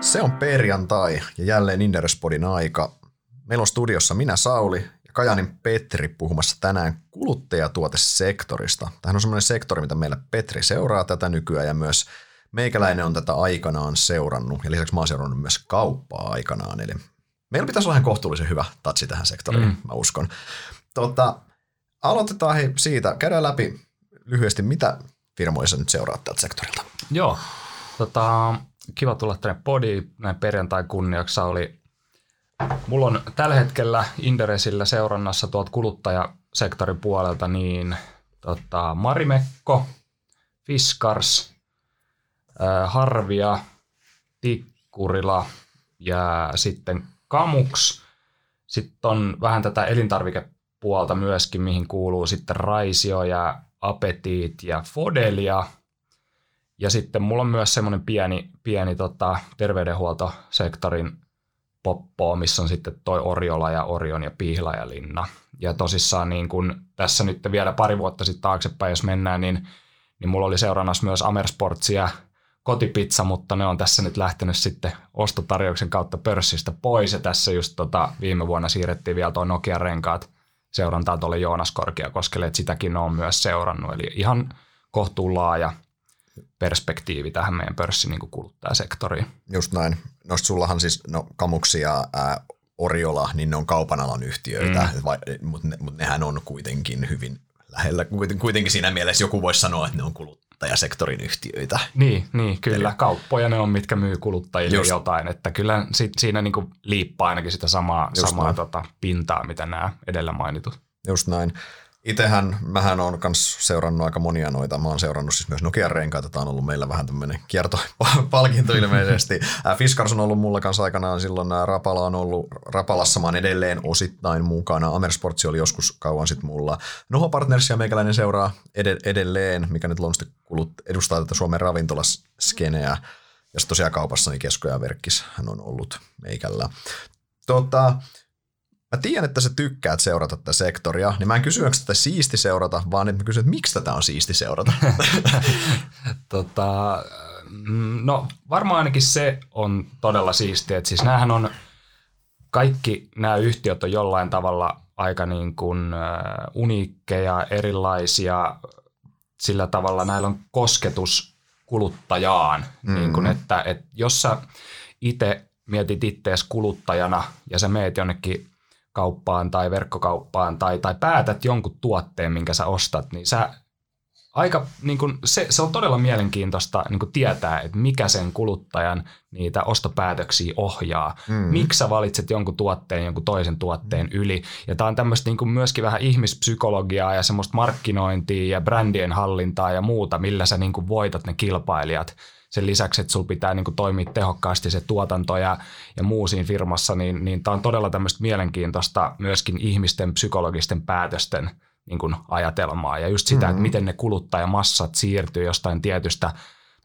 Se on perjantai ja jälleen Inderespodin aika. Meillä on studiossa minä Sauli ja Kajanin Petri puhumassa tänään kuluttajatuotesektorista. Tähän on semmoinen sektori, mitä meillä Petri seuraa tätä nykyään ja myös meikäläinen on tätä aikanaan seurannut ja lisäksi mä oon seurannut myös kauppaa aikanaan. Eli meillä pitäisi olla ihan kohtuullisen hyvä tatsi tähän sektoriin, mm. mä uskon. Tota, aloitetaan hei siitä, käydään läpi lyhyesti, mitä firmoja sä nyt seuraat tältä sektorilta. Joo, tota, kiva tulla tänne podiin näin perjantai kunniaksi. Oli, mulla on tällä hetkellä Inderesillä seurannassa tuolta kuluttajasektorin puolelta niin tota, Marimekko, Fiskars, äh, Harvia, Tikkurila ja sitten Kamuks. Sitten on vähän tätä elintarvikepuolta myöskin, mihin kuuluu sitten Raisio ja Apetiit ja Fodelia – ja sitten mulla on myös semmoinen pieni, pieni tota, terveydenhuoltosektorin poppo, missä on sitten toi Oriola ja Orion ja Pihla ja Linna. Ja tosissaan niin kun tässä nyt vielä pari vuotta sitten taaksepäin, jos mennään, niin, niin mulla oli seurannassa myös Amersportsia kotipizza, mutta ne on tässä nyt lähtenyt sitten ostotarjouksen kautta pörssistä pois. Ja tässä just tota, viime vuonna siirrettiin vielä tuo Nokia-renkaat seurantaan tuolle Joonas Korkeakoskelle, että sitäkin on myös seurannut. Eli ihan kohtuun laaja perspektiivi tähän meidän pörssin niin kuluttajasektoriin. Just näin. No sullahan siis no, Kamuksi ja ää, Oriola, niin ne on kaupan alan yhtiöitä, mm. mutta ne, mut nehän on kuitenkin hyvin lähellä. Kuitenkin siinä mielessä joku voisi sanoa, että ne on kuluttajasektorin yhtiöitä. Niin, niin kyllä. Eli... Kauppoja ne on, mitkä myy kuluttajille Just. jotain. Että kyllä sit, siinä niin liippaa ainakin sitä samaa, samaa tota, pintaa, mitä nämä edellä mainitut. Just näin. Itehän, mähän on myös seurannut aika monia noita. Mä oon seurannut siis myös Nokian renkaita. Tämä on ollut meillä vähän tämmöinen kiertopalkinto ilmeisesti. Fiskars on ollut mulla kanssa aikanaan silloin. Rapala on ollut, Rapalassa mä oon edelleen osittain mukana. Amersportsi oli joskus kauan sitten mulla. Noho Partnersia meikäläinen seuraa edelleen, mikä nyt luonnollisesti kulut, edustaa tätä Suomen ravintolaskeneä. Ja sitten tosiaan kaupassa niin Kesko ja Verkkis hän on ollut meikällä. Tota, Mä tiedän, että sä tykkäät seurata tätä sektoria, niin mä en kysy, onko tätä siisti seurata, vaan että mä kysyn, että miksi tätä on siisti seurata. tota, mm, no varmaan ainakin se on todella siistiä, että siis näähän on, kaikki nämä yhtiöt on jollain tavalla aika niin kuin uniikkeja, erilaisia, sillä tavalla näillä on kosketus kuluttajaan, mm-hmm. niin kuin että, että jos sä itse mietit ittees kuluttajana ja sä meet jonnekin kauppaan tai verkkokauppaan tai, tai päätät jonkun tuotteen, minkä sä ostat, niin sä aika, niin kun, se, se on todella mielenkiintoista niin kun tietää, että mikä sen kuluttajan niitä ostopäätöksiä ohjaa. Mm. Miksi sä valitset jonkun tuotteen jonkun toisen tuotteen mm. yli. Ja tämä on tämmöistä niin myöskin vähän ihmispsykologiaa ja semmoista markkinointia ja brändien hallintaa ja muuta, millä sä niin voitat ne kilpailijat sen lisäksi, että sulla pitää niin kuin toimia tehokkaasti se tuotanto ja, ja muu siinä firmassa, niin, niin tämä on todella tämmöistä mielenkiintoista myöskin ihmisten psykologisten päätösten niin kuin ajatelmaa ja just sitä, mm-hmm. että miten ne kuluttajamassat siirtyy jostain tietystä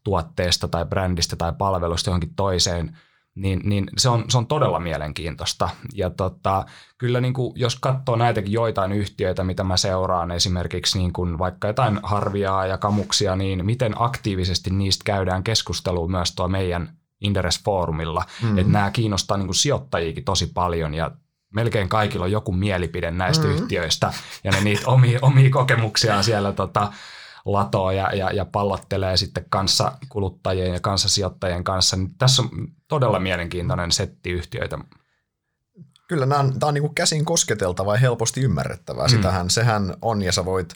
tuotteesta tai brändistä tai palvelusta johonkin toiseen niin, niin se, on, se on todella mielenkiintoista. Ja tota, kyllä niin kuin, jos katsoo näitäkin joitain yhtiöitä, mitä mä seuraan, esimerkiksi niin kuin vaikka jotain harviaa ja kamuksia, niin miten aktiivisesti niistä käydään keskustelua myös tuo meidän Inderes-foorumilla. Mm-hmm. Että nämä kiinnostaa niin kuin sijoittajiakin tosi paljon ja melkein kaikilla on joku mielipide näistä mm-hmm. yhtiöistä ja ne niitä omia, omia kokemuksiaan siellä tota, latoa ja, ja, ja pallottelee sitten kanssa kuluttajien ja kanssasijoittajien kanssa. Niin tässä on todella mielenkiintoinen setti yhtiöitä. Kyllä tämä on, tämä on niin kuin käsin kosketeltava ja helposti ymmärrettävää. Mm. Sitähän sehän on ja sä voit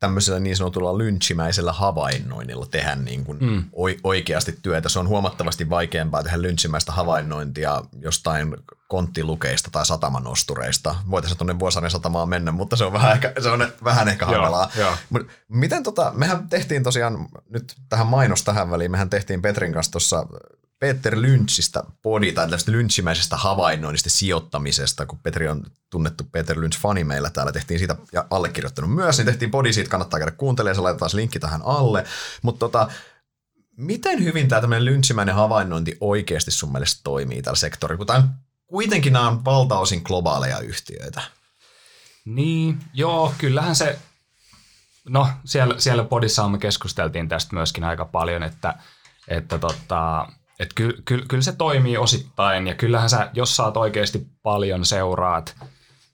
tämmöisellä niin sanotulla lynchimäisellä havainnoinnilla tehdä niin kuin mm. oikeasti työtä. Se on huomattavasti vaikeampaa tehdä lynchimäistä havainnointia jostain konttilukeista tai satamanostureista. Voitaisiin tuonne Vuosaaren satamaan mennä, mutta se on vähän ehkä, se on vähän ehkä hankalaa. Mut miten tota, mehän tehtiin tosiaan nyt tähän mainos tähän väliin, mehän tehtiin Petrin kanssa tuossa Peter Lynchistä podi tai tällaista lynchimäisestä havainnoinnista sijoittamisesta, kun Petri on tunnettu Peter Lynch-fani meillä täällä, tehtiin siitä ja allekirjoittanut myös, niin tehtiin podi siitä, kannattaa käydä kuuntelemaan, se laitetaan linkki tähän alle. Mutta tota, miten hyvin tämä tämmöinen lynchimäinen havainnointi oikeasti sun mielestä toimii tällä sektorilla, kun tämä kuitenkin nämä on valtaosin globaaleja yhtiöitä. Niin, joo, kyllähän se, no siellä, siellä podissa me keskusteltiin tästä myöskin aika paljon, että, että tota, et ky, ky, kyllä se toimii osittain ja kyllähän sä, jos sä oot oikeasti paljon seuraat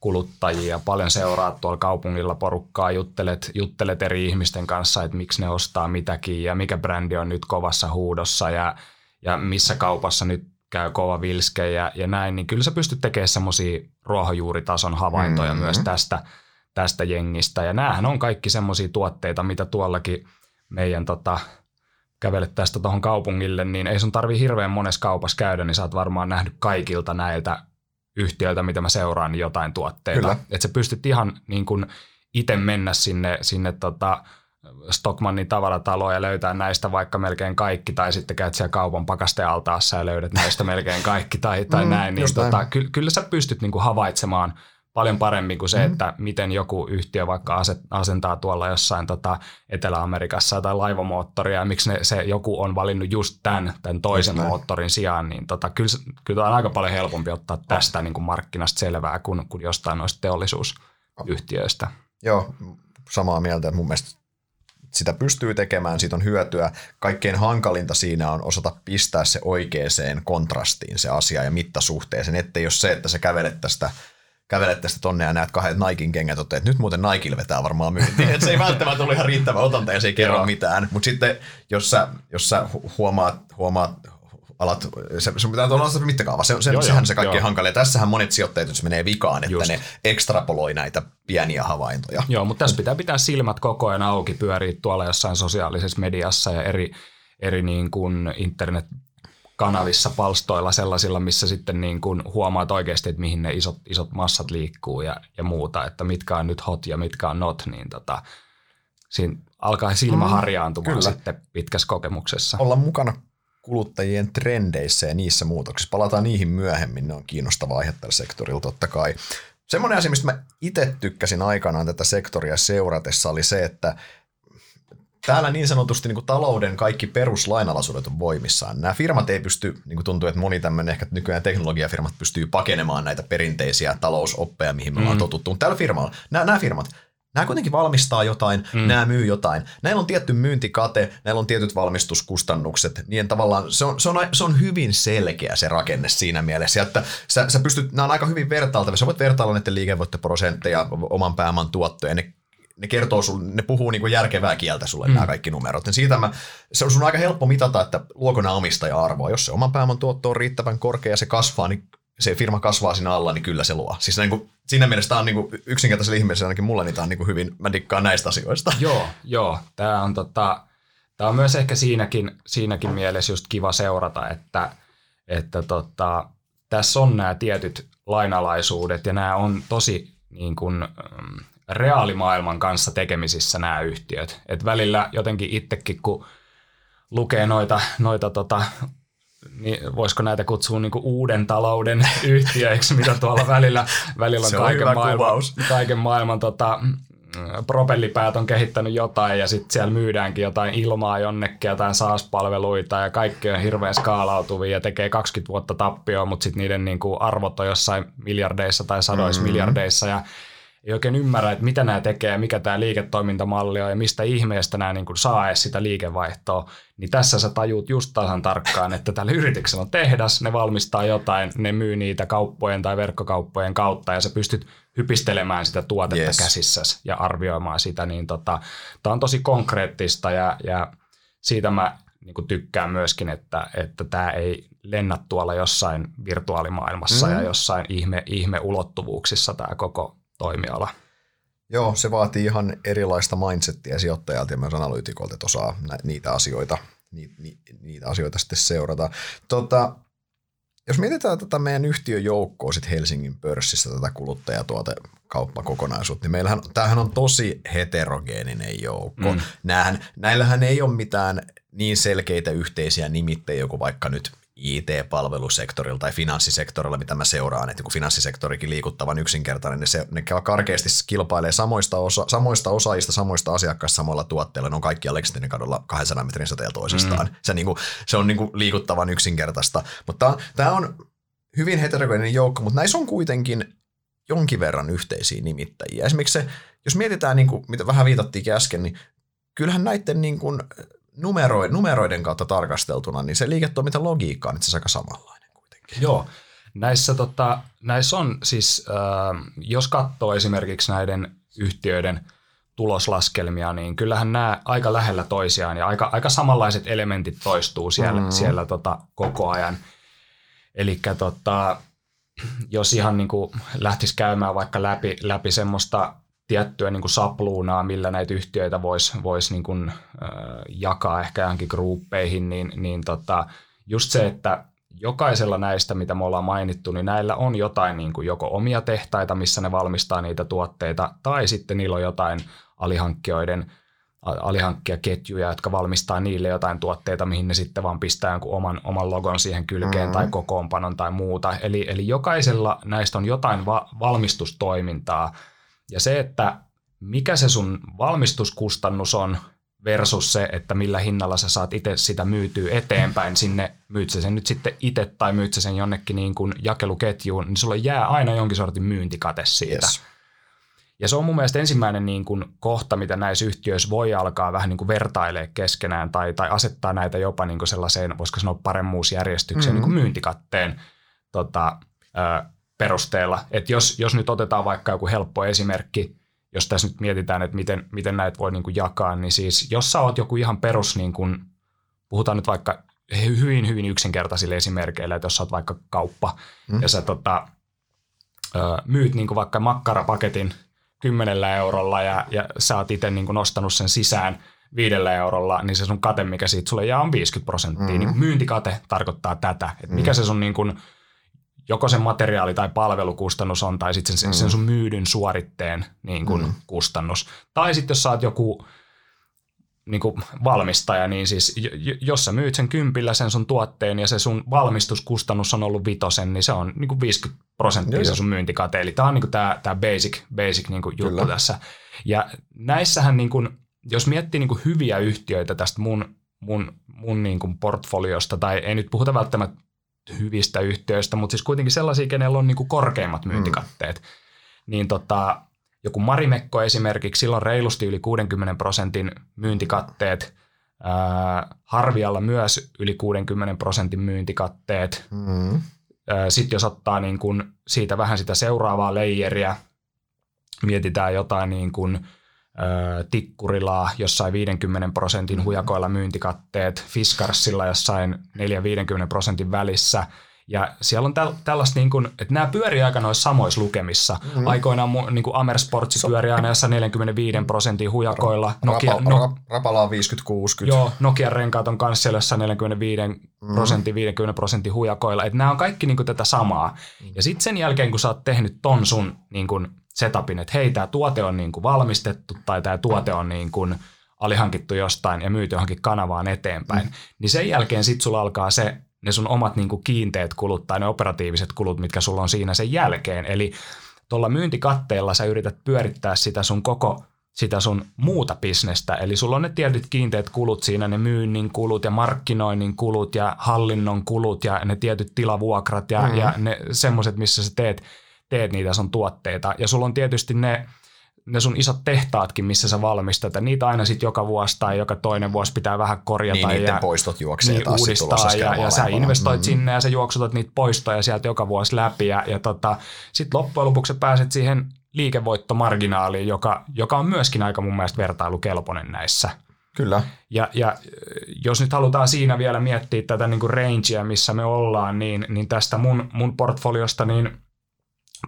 kuluttajia, paljon seuraat tuolla kaupungilla porukkaa, juttelet, juttelet eri ihmisten kanssa, että miksi ne ostaa mitäkin ja mikä brändi on nyt kovassa huudossa ja, ja missä kaupassa nyt käy kova vilske ja, ja näin, niin kyllä sä pystyt tekemään semmoisia ruohonjuuritason havaintoja mm-hmm. myös tästä, tästä jengistä. Ja näähän on kaikki semmoisia tuotteita, mitä tuollakin meidän tota, kävelet tästä tuohon kaupungille, niin ei sun tarvi hirveän monessa kaupassa käydä, niin sä oot varmaan nähnyt kaikilta näiltä yhtiöiltä, mitä mä seuraan, niin jotain tuotteita. Että sä pystyt ihan niin kuin itse mennä sinne, sinne tota, Stockmannin tavarataloon ja löytää näistä vaikka melkein kaikki, tai sitten käyt siellä kaupan pakastealtaassa ja löydät näistä melkein kaikki tai, tai mm, näin, niin tota, ky, kyllä sä pystyt niin kuin havaitsemaan paljon paremmin kuin se, mm. että miten joku yhtiö vaikka aset, asentaa tuolla jossain tota Etelä-Amerikassa tai laivamoottoria, ja miksi ne, se joku on valinnut just tämän, tämän toisen just moottorin sijaan, niin tota, kyllä, kyllä on aika paljon helpompi ottaa tästä niin kuin markkinasta selvää kuin, kuin jostain noista teollisuusyhtiöistä. Joo, samaa mieltä. Mun mielestä sitä pystyy tekemään, siitä on hyötyä. Kaikkein hankalinta siinä on osata pistää se oikeaan kontrastiin se asia ja mittasuhteeseen, ettei jos se, että sä kävelet tästä kävelet tästä tonne ja näet kahdet Naikin kengät, että nyt muuten Nike vetää varmaan myyntiin. että se ei välttämättä ole ihan riittävä otanta ja se ei kerro mitään. Mutta sitten jos sä, jos sä huomaat, huomaat alat, se, se pitää olla se mittakaava, se, se, joo, sehän joo, se kaikkein hankala. Ja tässähän monet sijoittajat jos menee vikaan, että Just. ne ekstrapoloi näitä pieniä havaintoja. Joo, mutta tässä pitää pitää silmät koko ajan auki, pyörii tuolla jossain sosiaalisessa mediassa ja eri, eri niin kuin internet kanavissa, palstoilla sellaisilla, missä sitten niin kuin huomaat oikeasti, että mihin ne isot, isot massat liikkuu ja, ja muuta, että mitkä on nyt hot ja mitkä on not, niin tota, siinä alkaa silmä mm, harjaantumaan mm, sitten pitkässä kokemuksessa. Olla mukana kuluttajien trendeissä ja niissä muutoksissa. Palataan niihin myöhemmin, ne on kiinnostava aihe tällä sektorilla totta kai. Semmoinen asia, mistä mä itse tykkäsin aikanaan tätä sektoria seuratessa, oli se, että täällä niin sanotusti niin kuin talouden kaikki peruslainalaisuudet on voimissaan. Nämä firmat ei pysty, niin kuin tuntuu, että moni tämmöinen ehkä nykyään teknologiafirmat pystyy pakenemaan näitä perinteisiä talousoppeja, mihin me mm. ollaan totuttu. Tällä firmalla, nämä, nämä firmat, Nämä kuitenkin valmistaa jotain, mm. nämä myy jotain. Näillä on tietty myyntikate, näillä on tietyt valmistuskustannukset, niin tavallaan se on, se on, se on hyvin selkeä se rakenne siinä mielessä, että sä, sä pystyt, nämä on aika hyvin vertailtavia, sä voit vertailla näiden liikevoittoprosentteja, oman pääoman tuottoja, ne ne kertoo sulle, ne puhuu niin kuin järkevää kieltä sulle mm. nämä kaikki numerot. Ja siitä mä, se on sun aika helppo mitata, että luoko nämä omistaja-arvoa. Jos se oman pääoman tuotto on riittävän korkea ja se kasvaa, niin se firma kasvaa siinä alla, niin kyllä se luo. Siis niin kuin, siinä mielessä tämä on niin kuin, yksinkertaisella ihmisellä ainakin mulla niin tämä on niin kuin hyvin, mä dikkaan näistä asioista. Joo, joo. Tämä on, tota, tämä on myös ehkä siinäkin, siinäkin mielessä just kiva seurata, että, että tota, tässä on nämä tietyt lainalaisuudet ja nämä on tosi niin kuin, mm, reaalimaailman kanssa tekemisissä nämä yhtiöt. Et välillä jotenkin itsekin, kun lukee noita, noita tota, niin voisiko näitä kutsua niin uuden talouden yhtiöiksi, mitä tuolla välillä, välillä on, on kaiken, maailman, kaiken maailman tota, propellipäät on kehittänyt jotain ja sitten siellä myydäänkin jotain ilmaa jonnekin, jotain SaaS-palveluita ja kaikki on hirveän skaalautuvia ja tekee 20 vuotta tappioa, mutta sitten niiden niin kuin arvot on jossain miljardeissa tai sadoissa mm-hmm. miljardeissa ja ei oikein ymmärrä, että mitä nämä tekee ja mikä tämä liiketoimintamalli on ja mistä ihmeestä nämä niin kuin saa edes sitä liikevaihtoa, niin tässä sä tajuut just tasan tarkkaan, että tällä yrityksellä on tehdas, ne valmistaa jotain, ne myy niitä kauppojen tai verkkokauppojen kautta ja sä pystyt hypistelemään sitä tuotetta yes. käsissäsi ja arvioimaan sitä, niin tota, tämä on tosi konkreettista ja, ja siitä mä niin kuin tykkään myöskin, että, että tämä ei lennä tuolla jossain virtuaalimaailmassa mm. ja jossain ihme, ihme ulottuvuuksissa tämä koko toimiala. Joo, se vaatii ihan erilaista mindsettiä sijoittajalta ja myös analyytikolta, että osaa niitä asioita, niitä asioita sitten seurata. Tota, jos mietitään tätä meidän yhtiöjoukkoa sit Helsingin pörssissä, tätä kuluttajatuotekauppakokonaisuutta, niin meillähän, tämähän on tosi heterogeeninen joukko. Mm. Nämähän, näillähän ei ole mitään niin selkeitä yhteisiä nimittäjiä kuin vaikka nyt IT-palvelusektorilla tai finanssisektorilla, mitä mä seuraan, että kun finanssisektorikin liikuttavan yksinkertainen, niin se, ne karkeasti kilpailee samoista, osa, samoista osaajista, samoista asiakkaista samoilla tuotteilla, ne on kaikki Lexingtonin kadulla 200 metrin säteellä toisistaan. Mm. Se, niinku, se on niinku liikuttavan yksinkertaista, mutta tämä on hyvin heterogeeninen joukko, mutta näissä on kuitenkin jonkin verran yhteisiä nimittäjiä. Esimerkiksi se, jos mietitään, niin kuin, mitä vähän viitattiin äsken, niin kyllähän näiden niin kuin, numero, numeroiden kautta tarkasteltuna, niin se liiketoimintalogiikka on itse asiassa aika samanlainen kuitenkin. Joo. Näissä, tota, näissä on siis, äh, jos katsoo esimerkiksi näiden yhtiöiden tuloslaskelmia, niin kyllähän nämä aika lähellä toisiaan ja aika, aika samanlaiset elementit toistuu siellä, mm. siellä tota, koko ajan. Eli tota, jos ihan niin kuin lähtisi käymään vaikka läpi, läpi semmoista tiettyä niin kuin sapluunaa, millä näitä yhtiöitä voisi vois niin kuin, äh, jakaa ehkä johonkin gruppeihin, niin, niin tota, just se, että jokaisella näistä, mitä me ollaan mainittu, niin näillä on jotain niin kuin joko omia tehtaita, missä ne valmistaa niitä tuotteita, tai sitten niillä on jotain alihankkijoiden alihankkijaketjuja, jotka valmistaa niille jotain tuotteita, mihin ne sitten vaan pistää jonkun oman, oman logon siihen kylkeen mm. tai kokoonpanon tai muuta. Eli, eli jokaisella näistä on jotain va- valmistustoimintaa. Ja se, että mikä se sun valmistuskustannus on versus se, että millä hinnalla sä saat itse sitä myytyä eteenpäin sinne, myyt sen nyt sitten itse tai myyt sen jonnekin niin kuin jakeluketjuun, niin sulla jää aina jonkin sortin myyntikate siitä. Yes. Ja se on mun mielestä ensimmäinen niin kuin kohta, mitä näissä yhtiöissä voi alkaa vähän niin kuin vertailemaan keskenään tai, tai asettaa näitä jopa niin kuin sellaiseen, voisiko sanoa paremmuusjärjestykseen mm-hmm. niin kuin myyntikatteen tota, ö, perusteella. Että jos, jos nyt otetaan vaikka joku helppo esimerkki, jos tässä nyt mietitään, että miten, miten näitä voi niin kuin jakaa, niin siis jos sä oot joku ihan perus, niin kuin, puhutaan nyt vaikka hyvin, hyvin yksinkertaisille esimerkkeillä, että jos sä oot vaikka kauppa mm. ja sä tota, myyt niin kuin vaikka makkarapaketin – kymmenellä eurolla ja, ja sä oot itse niin nostanut sen sisään viidellä eurolla, niin se sun kate, mikä siitä sulle jää, on 50 prosenttia. Mm-hmm. Niin myyntikate tarkoittaa tätä, että mikä mm-hmm. se sun niin kuin, joko sen materiaali- tai palvelukustannus on, tai sitten sen, mm-hmm. sen sun myydyn suoritteen niin kuin, mm-hmm. kustannus. Tai sitten jos sä oot joku niin kuin valmistaja, niin siis jos sä myyt sen kympillä sen sun tuotteen ja se sun valmistuskustannus on ollut vitosen, niin se on niin kuin 50 prosenttia se sun myyntikate. Eli tämä on niin tämä, tämä basic, basic niin kuin juttu Kyllä. tässä. Ja näissähän, niin kuin, jos miettii niin kuin hyviä yhtiöitä tästä mun, mun, mun niin kuin portfoliosta, tai ei nyt puhuta välttämättä hyvistä yhtiöistä, mutta siis kuitenkin sellaisia, kenellä on niin kuin korkeimmat mm. myyntikatteet, mm. niin tota, joku Marimekko esimerkiksi, silloin reilusti yli 60 prosentin myyntikatteet, ää, Harvialla myös yli 60 prosentin myyntikatteet. Mm. Sitten jos ottaa niin kun siitä vähän sitä seuraavaa leijeriä, mietitään jotain niin kun, Tikkurilaa jossain 50 prosentin hujakoilla myyntikatteet, Fiskarsilla jossain 4-50 prosentin välissä – ja siellä on täl, tällaista, niin kuin, että nämä pyörii aika noissa samoissa lukemissa. Mm. Aikoinaan niin kuin Amersportsi so, pyörii aina jossain 45 prosentin hujakoilla. Nokia, Rapa, no, Rapala on 50-60. Joo, Nokian renkaat on kanssa siellä jossain 45 mm. prosentin, 50 prosentin hujakoilla. Että nämä on kaikki niin kuin tätä samaa. Mm. Ja sitten sen jälkeen, kun sä oot tehnyt ton sun niin kuin setupin, että hei, tämä tuote on niin kuin valmistettu tai tämä tuote on niin kuin alihankittu jostain ja myyty johonkin kanavaan eteenpäin, mm. niin sen jälkeen sitten sulla alkaa se ne sun omat niin kuin kiinteät kulut tai ne operatiiviset kulut, mitkä sulla on siinä sen jälkeen. Eli tuolla myyntikatteella sä yrität pyörittää sitä sun koko sitä sun muuta bisnestä. Eli sulla on ne tietyt kiinteät kulut siinä, ne myynnin kulut ja markkinoinnin kulut ja hallinnon kulut ja ne tietyt tilavuokrat ja, mm-hmm. ja ne semmoiset, missä sä teet, teet niitä sun tuotteita. Ja sulla on tietysti ne ne sun isot tehtaatkin, missä sä valmistat, ja niitä aina sitten joka vuosi tai joka toinen vuosi pitää vähän korjata. Niin, ja poistot juoksee niin, taas uudistaa, ja, ja sä investoit mm. sinne ja sä juoksutat niitä poistoja sieltä joka vuosi läpi, ja, ja tota, sitten loppujen lopuksi pääset siihen liikevoittomarginaaliin, joka, joka on myöskin aika mun mielestä vertailukelpoinen näissä. Kyllä. Ja, ja jos nyt halutaan siinä vielä miettiä tätä niin kuin rangea, missä me ollaan, niin, niin tästä mun, mun portfoliosta niin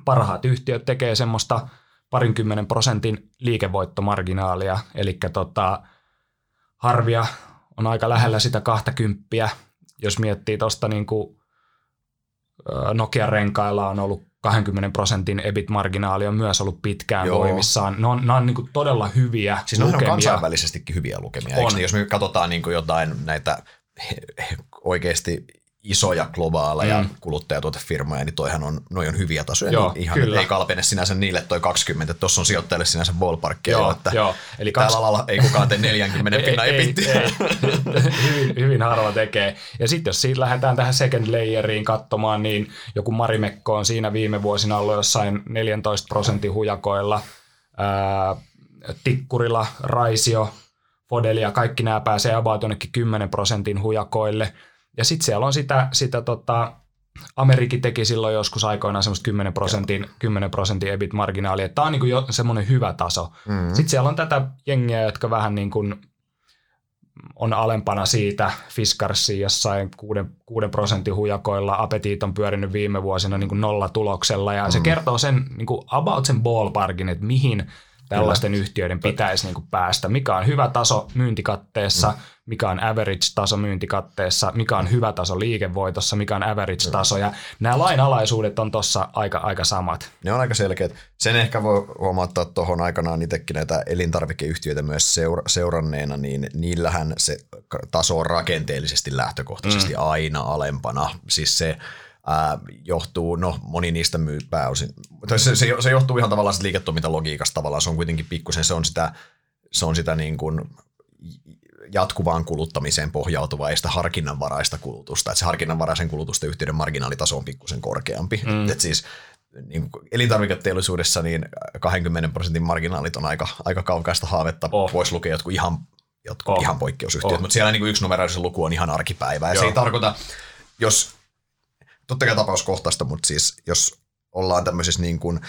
parhaat yhtiöt tekee semmoista – parinkymmenen prosentin liikevoittomarginaalia, eli tota, harvia on aika lähellä sitä 20, jos miettii tuosta niin kuin Nokian renkailla on ollut 20 prosentin EBIT-marginaali on myös ollut pitkään Joo. voimissaan. Ne on, ne on niin kuin todella hyviä Siis lukemia. on kansainvälisestikin hyviä lukemia. On. Eikö, jos me katsotaan niin kuin jotain näitä oikeasti isoja globaaleja mm. kuluttajatuotefirmoja, niin toihan on, noi on hyviä tasoja. Joo, niin ihan kyllä. ei kalpene sinänsä niille toi 20, että tuossa on sijoittajille sinänsä ballparkkia joo, että joo. Eli kaks... tällä alalla ei kukaan tee 40 pinnan ei, ei, ei. hyvin, hyvin harva tekee. Ja sitten jos siitä lähdetään tähän second layeriin katsomaan, niin joku Marimekko on siinä viime vuosina ollut jossain 14 prosentin hujakoilla. Ää, tikkurilla Raisio Fodelia, kaikki nämä pääsee about jonnekin 10 prosentin hujakoille. Ja sitten siellä on sitä, sitä tota, Amerikin teki silloin joskus aikoinaan semmoista 10 prosentin, 10 prosentin EBIT-marginaalia. Tämä on niin kuin jo semmoinen hyvä taso. Mm-hmm. Sitten siellä on tätä jengiä, jotka vähän niin kuin on alempana siitä Fiskarsi jossain 6, 6 prosentin hujakoilla. Apetit on pyörinyt viime vuosina niin kuin nolla tuloksella ja mm. se kertoo sen niin kuin about sen ballparkin, että mihin tällaisten Kyllä. yhtiöiden pitäisi niin kuin päästä. Mikä on hyvä taso myyntikatteessa, mm. Mikä on average-taso myyntikatteessa, mikä on hyvä taso liikevoitossa, mikä on average-taso. Ja nämä lainalaisuudet on tuossa aika, aika samat. Ne on aika selkeät. Sen ehkä voi huomauttaa tuohon aikanaan itsekin näitä elintarvikeyhtiöitä myös seura- seuranneena, niin niillähän se taso on rakenteellisesti lähtökohtaisesti mm. aina alempana. Siis se ää, johtuu, no moni niistä myy pääosin, tai se, se, se johtuu ihan tavallaan liiketoimintalogiikasta tavallaan, se on kuitenkin pikkusen, se on sitä, se on sitä niin kuin jatkuvaan kuluttamiseen pohjautuvaa ja sitä harkinnanvaraista kulutusta. Että se harkinnanvaraisen kulutusten yhteyden marginaalitaso on pikkusen korkeampi. Mm. Et siis niin elintarviketeollisuudessa niin 20 prosentin marginaalit on aika, aika kaukaista haavetta, oh. voisi lukea jotkut ihan, jotkut oh. ihan poikkeusyhtiöt, oh. mutta siellä niin kuin yksi numeroisen luku on ihan arkipäivää. Ja Joo. se ei tarkoita, jos totta kai tapauskohtaista, mutta siis jos ollaan tämmöisessä niin kuin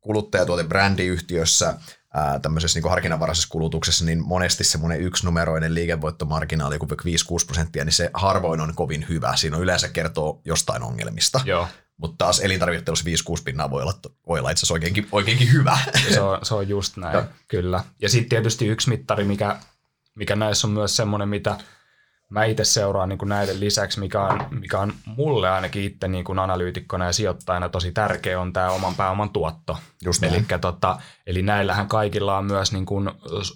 kuluttajatuotebrändiyhtiössä, ää, tämmöisessä niin kuin harkinnanvaraisessa kulutuksessa, niin monesti semmoinen yksinumeroinen liikevoittomarginaali, joku 5-6 prosenttia, niin se harvoin on kovin hyvä. Siinä on yleensä kertoo jostain ongelmista. Joo. Mutta taas elintarvikkeessa 5-6 pinnaa voi olla, voi olla itse asiassa oikeinkin, oikeinkin hyvä. Se on, se on just näin, ja. kyllä. Ja sitten tietysti yksi mittari, mikä, mikä näissä on myös semmoinen, mitä – mä itse seuraan niin kuin näiden lisäksi, mikä on, mikä on mulle ainakin itse niin kuin analyytikkona ja sijoittajana tosi tärkeä, on tämä oman pääoman tuotto. Just eli, tota, eli näillähän kaikilla on myös niin kuin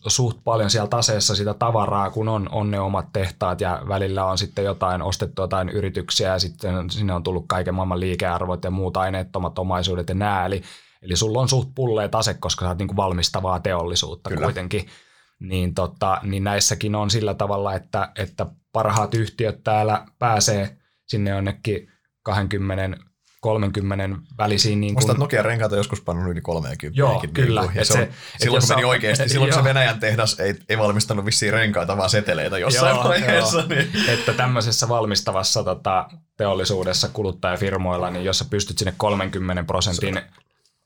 suht paljon siellä taseessa sitä tavaraa, kun on, on ne omat tehtaat ja välillä on sitten jotain ostettu jotain yrityksiä ja sitten sinne on tullut kaiken maailman liikearvot ja muut aineettomat omaisuudet ja nää. Eli, eli sulla on suht pullee tase, koska sä oot niin kuin valmistavaa teollisuutta Kyllä. kuitenkin niin, tota, niin näissäkin on sillä tavalla, että, että parhaat yhtiöt täällä pääsee sinne jonnekin 20 30 välisiin. Niin kun... Nokia renkaita joskus pannut yli 30. Joo, kyllä. Niin ja se, se, silloin kun meni on, oikeasti, silloin kun se Venäjän tehdas ei, ei valmistanut vissiin renkaita, vaan seteleitä jossain joo, vaiheessa. Joo. Niin. Että tämmöisessä valmistavassa tota, teollisuudessa kuluttajafirmoilla, niin jos sä pystyt sinne 30 prosentin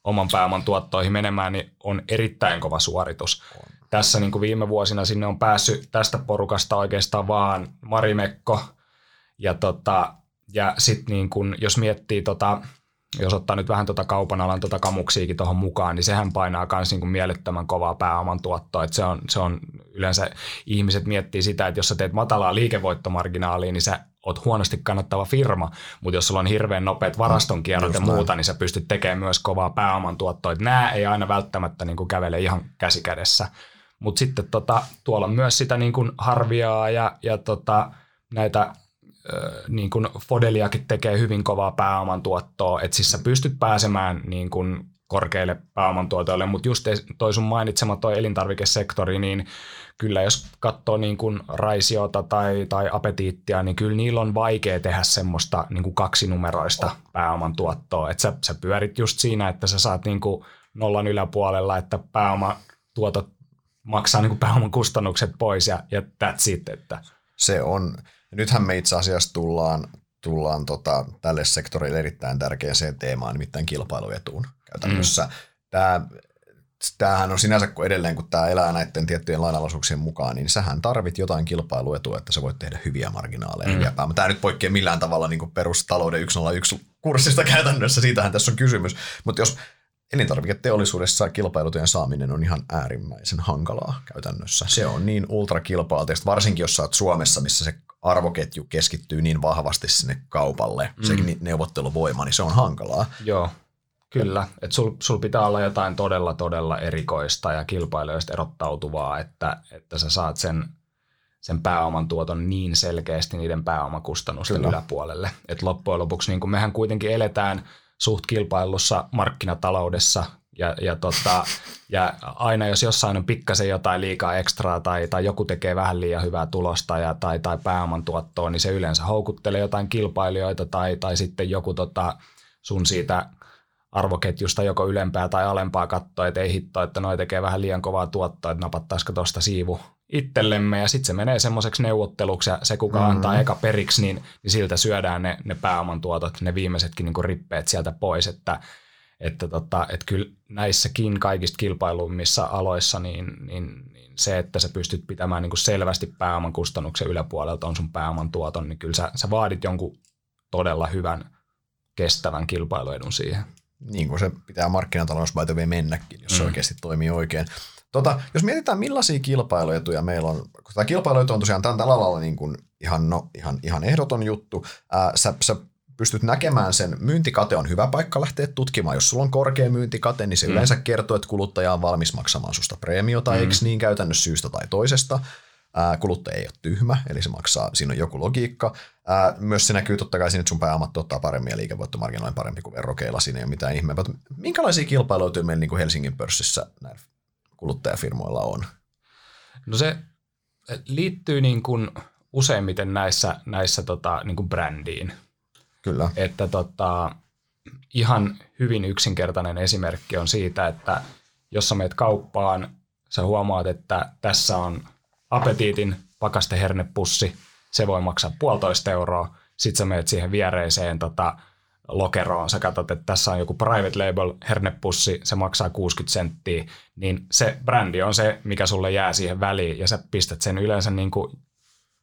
oman pääoman tuottoihin menemään, niin on erittäin kova suoritus. On tässä niin kuin viime vuosina sinne on päässyt tästä porukasta oikeastaan vaan Marimekko. Ja, tota, ja sitten niin kuin, jos miettii, tota, jos ottaa nyt vähän tota kaupan alan tota kamuksiikin tuohon mukaan, niin sehän painaa myös niin kuin mielettömän kovaa pääoman tuottoa. Et se, on, se on yleensä, ihmiset miettii sitä, että jos sä teet matalaa liikevoittomarginaalia, niin sä oot huonosti kannattava firma, mutta jos sulla on hirveän nopeat varastonkierrot ja muuta, niin sä pystyt tekemään myös kovaa pääoman tuottoa. Nämä ei aina välttämättä niin kuin kävele ihan käsikädessä. Mutta sitten tota, tuolla on myös sitä niin kuin harviaa ja, ja tota, näitä niin kuin Fodeliakin tekee hyvin kovaa pääoman tuottoa, että siis sä pystyt pääsemään niin kuin korkeille pääomantuotoille, mutta just toi sun mainitsema toi elintarvikesektori, niin kyllä jos katsoo niin kuin raisiota tai, tai apetiittia, niin kyllä niillä on vaikea tehdä semmoista niin kuin kaksinumeroista oh. pääomantuottoa, että sä, sä pyörit just siinä, että sä saat niin kuin nollan yläpuolella, että pääomatuotot maksaa niin kuin pääoman kustannukset pois ja, ja that's it. Että. Se on. Nythän me itse asiassa tullaan, tullaan tota, tälle sektorille erittäin tärkeäseen teemaan, nimittäin kilpailuetuun käytännössä. Mm. Tämä, tämähän on sinänsä kun edelleen, kun tämä elää näiden tiettyjen lainalaisuuksien mukaan, niin sähän tarvit jotain kilpailuetua, että sä voit tehdä hyviä marginaaleja. Mm. Hyviä Tämä nyt poikkeaa millään tavalla niin perustalouden 101 kurssista käytännössä, siitähän tässä on kysymys. Mutta jos elintarviketeollisuudessa kilpailutujen saaminen on ihan äärimmäisen hankalaa käytännössä. Se on niin ultrakilpailtu, varsinkin jos olet Suomessa, missä se arvoketju keskittyy niin vahvasti sinne kaupalle, mm. se neuvotteluvoima, niin se on hankalaa. Joo, kyllä. Että sul, sul pitää olla jotain todella, todella erikoista ja kilpailijoista erottautuvaa, että, että sä saat sen, sen pääoman tuoton niin selkeästi niiden pääomakustannusten kyllä. yläpuolelle. Että loppujen lopuksi niin kun mehän kuitenkin eletään – suht kilpailussa markkinataloudessa. Ja, ja, tota, ja aina jos jossain on pikkasen jotain liikaa ekstraa tai, tai joku tekee vähän liian hyvää tulosta ja, tai, tai pääoman tuottoa, niin se yleensä houkuttelee jotain kilpailijoita tai, tai sitten joku tota, sun siitä arvoketjusta joko ylempää tai alempaa katsoa, että ei hitto, että noi tekee vähän liian kovaa tuottoa, että napattaisiko tuosta siivu itsellemme ja sitten se menee semmoiseksi neuvotteluksi ja se kuka mm. antaa eka periksi, niin, niin siltä syödään ne, ne pääoman tuotot, ne viimeisetkin niin rippeet sieltä pois, että, että, tota, että kyllä näissäkin kaikista kilpailummissa aloissa niin, niin, niin se, että sä pystyt pitämään niin selvästi pääoman kustannuksen yläpuolelta on sun pääoman tuoton, niin kyllä sä, sä vaadit jonkun todella hyvän kestävän kilpailuedun siihen. Niin kuin se pitää markkinatalous by mennäkin, jos mm. se oikeasti toimii oikein. Tota, jos mietitään millaisia kilpailuetuja meillä on, kun tämä kilpailuetu on tosiaan tällä alalla niin kuin ihan, no, ihan, ihan ehdoton juttu, ää, sä, sä pystyt näkemään sen, myyntikate on hyvä paikka lähteä tutkimaan. Jos sulla on korkea myyntikate, niin se mm. yleensä kertoo, että kuluttaja on valmis maksamaan susta preemiota, mm. eikö niin käytännössä syystä tai toisesta. Ää, kuluttaja ei ole tyhmä, eli se maksaa, siinä on joku logiikka. Ää, myös se näkyy totta kai siinä, että sun pääomat tuottaa paremmin ja liikevoittomarginaali parempi kuin verrokeilla, siinä ei ole mitään ihmeä. Minkälaisia kilpailuja meillä niin kuin Helsingin pörssissä näillä kuluttajafirmoilla on? No se liittyy niin kuin useimmiten näissä, näissä tota, niin kuin brändiin. Kyllä. Että tota, ihan hyvin yksinkertainen esimerkki on siitä, että jos sä meet kauppaan, sä huomaat, että tässä on apetiitin pakastehernepussi, se voi maksaa puolitoista euroa, sitten sä meet siihen viereiseen tota, lokeroon, sä katsot, että tässä on joku private label hernepussi, se maksaa 60 senttiä, niin se brändi on se, mikä sulle jää siihen väliin, ja sä pistät sen yleensä niin kuin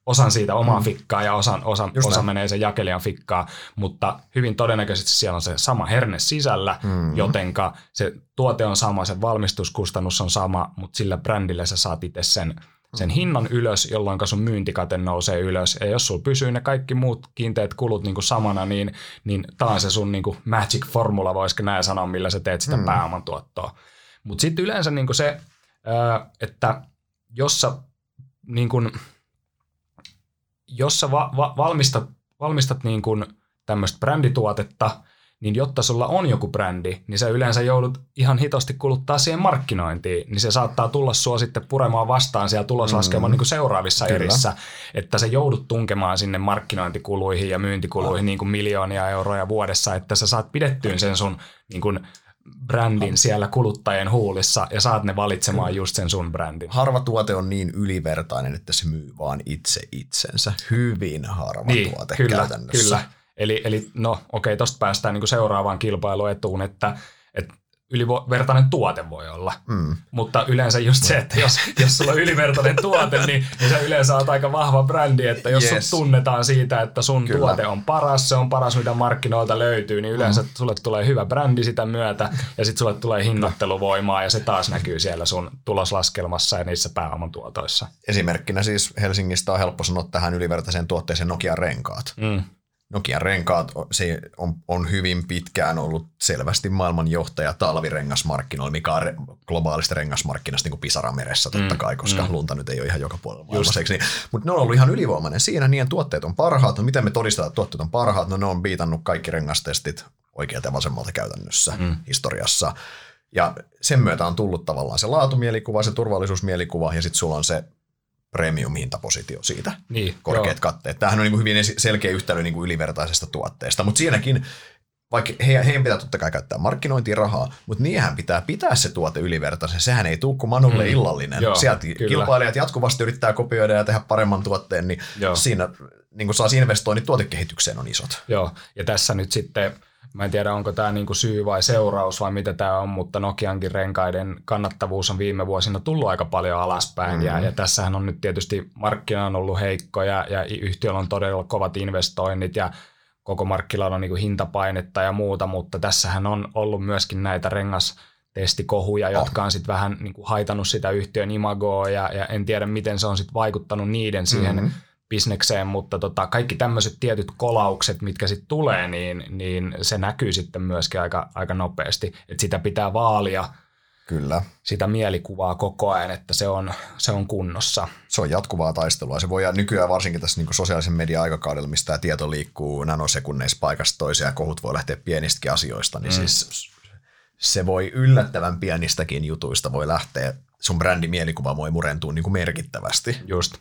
osan siitä omaan mm. fikkaa ja osan, osa, osa menee sen jakelijan fikkaa, mutta hyvin todennäköisesti siellä on se sama herne sisällä, mm. jotenka se tuote on sama, se valmistuskustannus on sama, mutta sillä brändillä sä saat itse sen sen hinnan ylös, jolloin sun myyntikate nousee ylös. Ja jos sulla pysyy ne kaikki muut kiinteät kulut niin kuin samana, niin, niin tämä on se sun niin kuin magic formula, voisiko näin sanoa, millä sä teet sitä mm. pääoman tuottoa. Mutta sitten yleensä niin kuin se, että jos sä, niin kuin, jos sä va- va- valmistat, valmistat niin kuin tämmöistä brändituotetta – niin jotta sulla on joku brändi, niin sä yleensä joudut ihan hitosti kuluttaa siihen markkinointiin, niin se saattaa tulla sua sitten puremaan vastaan siellä tuloslaskelman mm. niin seuraavissa Kyllä. erissä, että sä joudut tunkemaan sinne markkinointikuluihin ja myyntikuluihin oh. niin kuin miljoonia euroja vuodessa, että sä saat pidettyä sen sun niin kuin brändin siellä kuluttajien huulissa ja saat ne valitsemaan kyllä. just sen sun brändin. Harva tuote on niin ylivertainen, että se myy vaan itse itsensä. Hyvin harva niin, tuote kyllä, käytännössä. Kyllä. Eli, eli no okei, tuosta päästään niin kuin seuraavaan kilpailuetuun, että, että ylivertainen tuote voi olla. Mm. Mutta yleensä just se, että jos, jos sulla on ylivertainen tuote, niin, niin sä yleensä oot aika vahva brändi, että jos yes. sut tunnetaan siitä, että sun Kyllä. tuote on paras, se on paras, mitä markkinoilta löytyy, niin yleensä mm. sulle tulee hyvä brändi sitä myötä, ja sitten sulle tulee hinnoitteluvoimaa, ja se taas näkyy siellä sun tuloslaskelmassa ja niissä pääoman tuotoissa. Esimerkkinä siis Helsingistä on helppo sanoa tähän ylivertaiseen tuotteeseen Nokia renkaat. Mm. Nokian renkaat se on, on hyvin pitkään ollut selvästi maailman johtaja talvirengasmarkkinoilla, mikä on re, globaalista rengasmarkkinasta niin kuin Pisarameressä totta mm, kai, koska mm. lunta nyt ei ole ihan joka puolella maailmassa. Niin, mutta ne on ollut ihan ylivoimainen siinä, niiden tuotteet on parhaat. No miten me todistetaan, että tuotteet on parhaat? No ne on biitannut kaikki rengastestit oikealta ja vasemmalta käytännössä mm. historiassa. Ja sen myötä on tullut tavallaan se laatumielikuva, se turvallisuusmielikuva ja sitten sulla on se premium-hintapositio siitä, niin, korkeat joo. katteet. Tämähän on niin kuin hyvin selkeä yhtälö niin kuin ylivertaisesta tuotteesta, mutta siinäkin vaikka he, heidän pitää totta kai käyttää markkinointirahaa, mutta niinhän pitää pitää se tuote ylivertaisen. Sehän ei tule kuin Manulle mm. illallinen. Joo, Sieltä kyllä. kilpailijat jatkuvasti yrittää kopioida ja tehdä paremman tuotteen, niin Joo. siinä niin kuin saas investoinnit tuotekehitykseen on isot. Joo, ja tässä nyt sitten Mä en tiedä, onko tämä niinku syy vai seuraus vai mitä tämä on, mutta Nokiankin renkaiden kannattavuus on viime vuosina tullut aika paljon alaspäin. Mm-hmm. Ja, ja tässähän on nyt tietysti markkina on ollut heikko ja, ja yhtiöllä on todella kovat investoinnit ja koko markkinoilla on niinku hintapainetta ja muuta, mutta tässähän on ollut myöskin näitä rengas testikohuja, jotka on sitten vähän niin kuin haitannut sitä yhtiön imagoa ja, ja en tiedä, miten se on sitten vaikuttanut niiden siihen mm-hmm bisnekseen, mutta tota, kaikki tämmöiset tietyt kolaukset, mitkä sitten tulee, niin, niin se näkyy sitten myöskin aika, aika nopeasti, että sitä pitää vaalia Kyllä. sitä mielikuvaa koko ajan, että se on, se on kunnossa. Se on jatkuvaa taistelua. Se voi nykyään varsinkin tässä niin sosiaalisen median aikakaudella, mistä tämä tieto liikkuu nanosekunneissa paikasta toiseen ja kohut voi lähteä pienistäkin asioista, niin mm. siis se voi yllättävän pienistäkin jutuista voi lähteä, sun brändimielikuva voi murentua niin kuin merkittävästi. Just.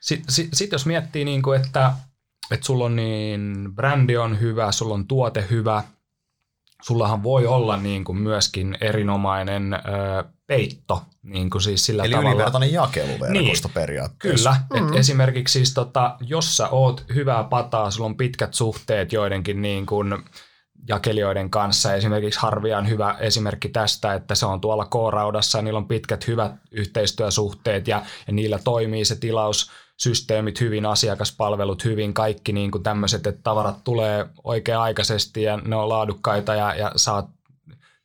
Sitten sit, sit jos miettii, niin kuin, että, että sulla on niin, brändi on hyvä, sulla on tuote hyvä, sullahan voi olla niin kuin myöskin erinomainen ö, peitto. Niin kuin siis sillä Eli tavalla. ylivertainen jakeluverkosto niin, periaatteessa. Kyllä, mm. Et esimerkiksi siis tota, jos sä oot hyvää pataa, sulla on pitkät suhteet joidenkin niin kuin jakelijoiden kanssa. Esimerkiksi Harvia on hyvä esimerkki tästä, että se on tuolla K-raudassa ja niillä on pitkät hyvät yhteistyösuhteet ja, ja niillä toimii se tilaus systeemit hyvin, asiakaspalvelut hyvin, kaikki niin kuin tämmöiset, että tavarat tulee oikea-aikaisesti ja ne on laadukkaita ja, ja saat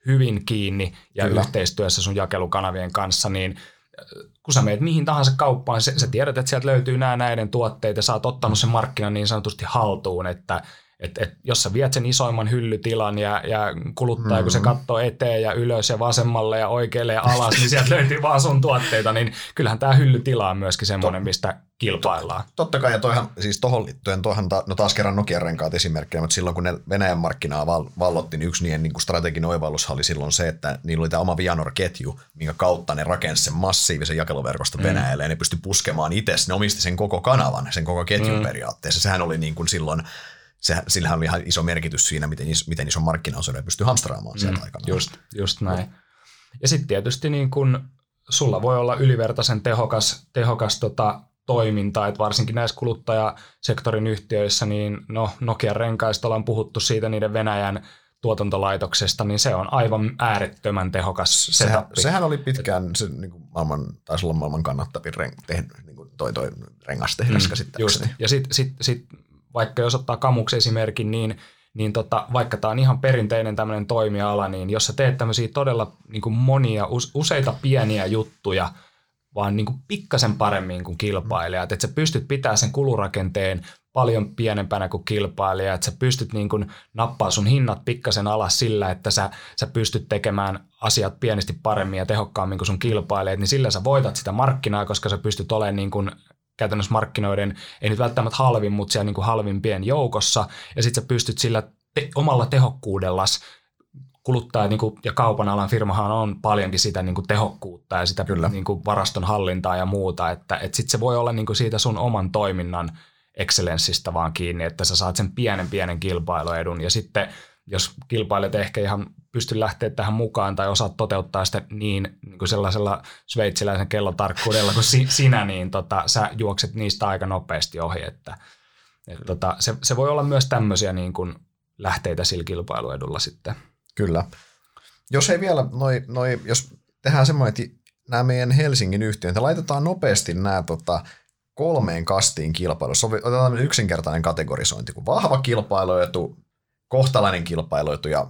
hyvin kiinni ja Kyllä. yhteistyössä sun jakelukanavien kanssa, niin äh, kun sä meet mihin tahansa kauppaan, sä, sä tiedät, että sieltä löytyy nämä näiden tuotteita, sä oot ottanut sen markkinan niin sanotusti haltuun, että et, et, jos sä viet sen isoimman hyllytilan ja, ja kuluttaja, mm. kun se mm. katsoo eteen ja ylös ja vasemmalle ja oikealle ja alas, niin sieltä löytyy vaan sun tuotteita, niin kyllähän tämä hyllytila on myöskin semmoinen, mistä kilpaillaan. Totta kai, ja toihan, siis tohon liittyen, toihan ta, no taas kerran Nokian renkaat esimerkkinä, mutta silloin kun ne Venäjän markkinaa val, vallotti, niin yksi niiden niin kuin strateginen oivallus oli silloin se, että niillä oli tämä oma Vianor-ketju, minkä kautta ne rakensi sen massiivisen jakeluverkoston mm. Venäjälle, ja ne pystyi puskemaan itse, ne omisti sen koko kanavan, sen koko ketjun mm. periaatteessa. Sehän oli niin kuin silloin se, sillähän oli ihan iso merkitys siinä, miten, is, miten iso markkinaosuuden pystyy hamstraamaan sieltä mm, aikana. Just, just näin. Ja sitten tietysti niin kun sulla voi olla ylivertaisen tehokas, tehokas tota, toiminta, että varsinkin näissä kuluttajasektorin yhtiöissä, niin no Nokian renkaista ollaan puhuttu siitä niiden Venäjän tuotantolaitoksesta, niin se on aivan äärettömän tehokas sehän, sehän oli pitkään se, niin kuin maailman, taisi olla maailman kannattavin ren, te, niin kuin toi, toi rengastehdas mm, käsittääkseni. Just. Ja sitten sit, sit vaikka jos ottaa kamuksi esimerkin, niin, niin tota, vaikka tämä on ihan perinteinen tämmöinen toimiala, niin jos sä teet tämmöisiä todella niin kuin monia, useita pieniä juttuja, vaan niin kuin pikkasen paremmin kuin kilpailijat, että sä pystyt pitämään sen kulurakenteen paljon pienempänä kuin kilpailija, että sä pystyt niin kuin nappaa sun hinnat pikkasen alas sillä, että sä, sä pystyt tekemään asiat pienesti paremmin ja tehokkaammin kuin sun kilpailijat, niin sillä sä voitat sitä markkinaa, koska sä pystyt olemaan niin kuin käytännössä markkinoiden, ei nyt välttämättä halvin, mutta siellä niin kuin halvimpien joukossa, ja sitten sä pystyt sillä te- omalla tehokkuudellas kuluttaa niin kuin, ja kaupan alan firmahan on paljonkin sitä niin kuin tehokkuutta ja sitä Kyllä. Niin kuin varaston hallintaa ja muuta, että, että sitten se voi olla niin kuin siitä sun oman toiminnan excellenssistä vaan kiinni, että sä saat sen pienen pienen kilpailuedun ja sitten jos kilpailijat ehkä ihan pysty lähteä tähän mukaan tai osaat toteuttaa sitä niin, niin kuin sellaisella sveitsiläisen kellotarkkuudella kuin si, sinä, niin tota, sä juokset niistä aika nopeasti ohi. Että, et tota, se, se voi olla myös tämmöisiä niin kuin lähteitä sillä kilpailuedulla sitten. Kyllä. Jos ei vielä, noi, noi, jos tehdään semmoinen, että nämä meidän Helsingin yhtiöt, laitetaan nopeasti nämä tota, kolmeen kastiin kilpailussa. Otetaan yksinkertainen kategorisointi, kuin vahva kilpailuetu, kohtalainen kilpailuetu ja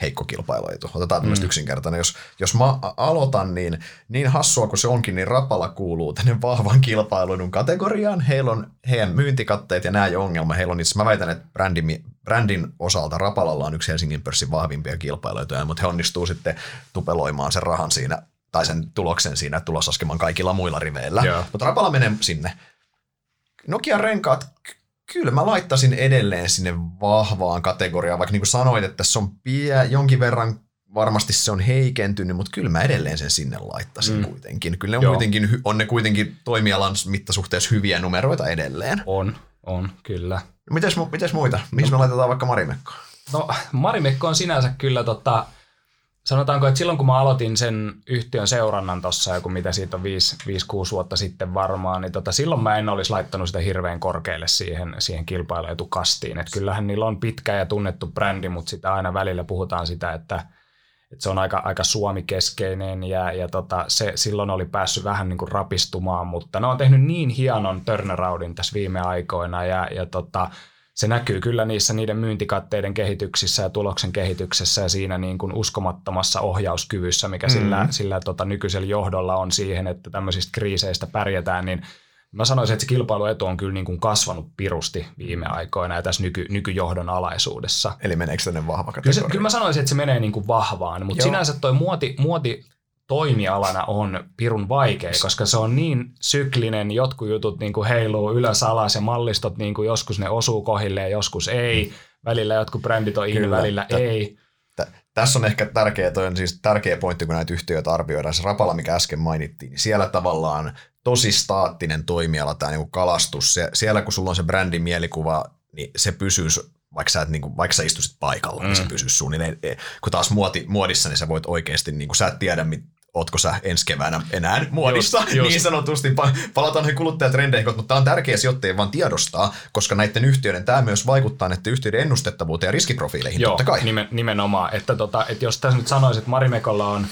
heikko kilpailuetu. Otetaan tämmöistä mm. yksinkertainen. Jos, jos mä aloitan, niin niin hassua kuin se onkin, niin Rapala kuuluu tänne vahvan kilpailun kategoriaan. Heillä on heidän myyntikatteet ja nämä ei ongelma. Heillä on itse, mä väitän, että brändin, brändin osalta Rapalalla on yksi Helsingin pörssin vahvimpia kilpailuja, mutta he onnistuu sitten tupeloimaan sen rahan siinä tai sen tuloksen siinä tulosaskeman kaikilla muilla riveillä. Yeah. Mutta Rapala menee sinne. Nokia renkaat Kyllä mä laittaisin edelleen sinne vahvaan kategoriaan, vaikka niin kuin sanoit, että se on pie, jonkin verran varmasti se on heikentynyt, mutta kyllä mä edelleen sen sinne laittaisin mm. kuitenkin. Kyllä ne on, kuitenkin, on ne kuitenkin toimialan mittasuhteessa hyviä numeroita edelleen. On, on, kyllä. Mites, mites muita? Missä no, me laitetaan vaikka Marimekko? No Marimekko on sinänsä kyllä tota, sanotaanko, että silloin kun mä aloitin sen yhtiön seurannan tuossa, joku mitä siitä on 5-6 vuotta sitten varmaan, niin tota, silloin mä en olisi laittanut sitä hirveän korkealle siihen, siihen kilpailuetukastiin. Että kyllähän niillä on pitkä ja tunnettu brändi, mutta sitä aina välillä puhutaan sitä, että, että se on aika, aika suomikeskeinen ja, ja tota, se silloin oli päässyt vähän niin kuin rapistumaan, mutta ne on tehnyt niin hienon turnaroundin tässä viime aikoina ja, ja tota, se näkyy kyllä niissä niiden myyntikatteiden kehityksissä ja tuloksen kehityksessä ja siinä niin kuin uskomattomassa ohjauskyvyssä, mikä mm. sillä, sillä tota nykyisellä johdolla on siihen, että tämmöisistä kriiseistä pärjätään, niin mä sanoisin, että se kilpailuetu on kyllä niin kuin kasvanut pirusti viime aikoina ja tässä nyky, nykyjohdon alaisuudessa. Eli meneekö tänne vahva kategoria? Kyllä, se, kyllä mä sanoisin, että se menee niin kuin vahvaan, mutta Joo. sinänsä toi muoti, muoti toimialana on pirun vaikea, koska se on niin syklinen, jotkut jutut niin kuin heiluu ylös alas ja mallistot niin kuin joskus ne osuu kohille ja joskus ei. Välillä jotkut brändit on in, välillä Tä, ei. T- tässä on ehkä tärkeä, toi on siis tärkeä pointti, kun näitä yhtiöitä arvioidaan. Se Rapala, mikä äsken mainittiin, niin siellä tavallaan tosi staattinen toimiala, tämä niin kalastus. Se, siellä kun sulla on se brändin mielikuva, niin se pysyy vaikka sä, et, niin kuin, vaikka sä istuisit paikalla, mm. niin se pysyisi suunnilleen. Kun taas muoti, muodissa, niin sä voit oikeasti, niin kuin, sä et tiedä, mit, ootko sä ensi keväänä enää muodissa, just, just. niin sanotusti. Palataan noihin kuluttajatrendeihin, mutta tämä on tärkeä sijoittajien vaan tiedostaa, koska näiden yhtiöiden tämä myös vaikuttaa näiden yhtiöiden ennustettavuuteen ja riskiprofiileihin Joo, totta kai. Nimen, nimenomaan. Että, tota, että jos tässä nyt sanoisit, että Marimekolla on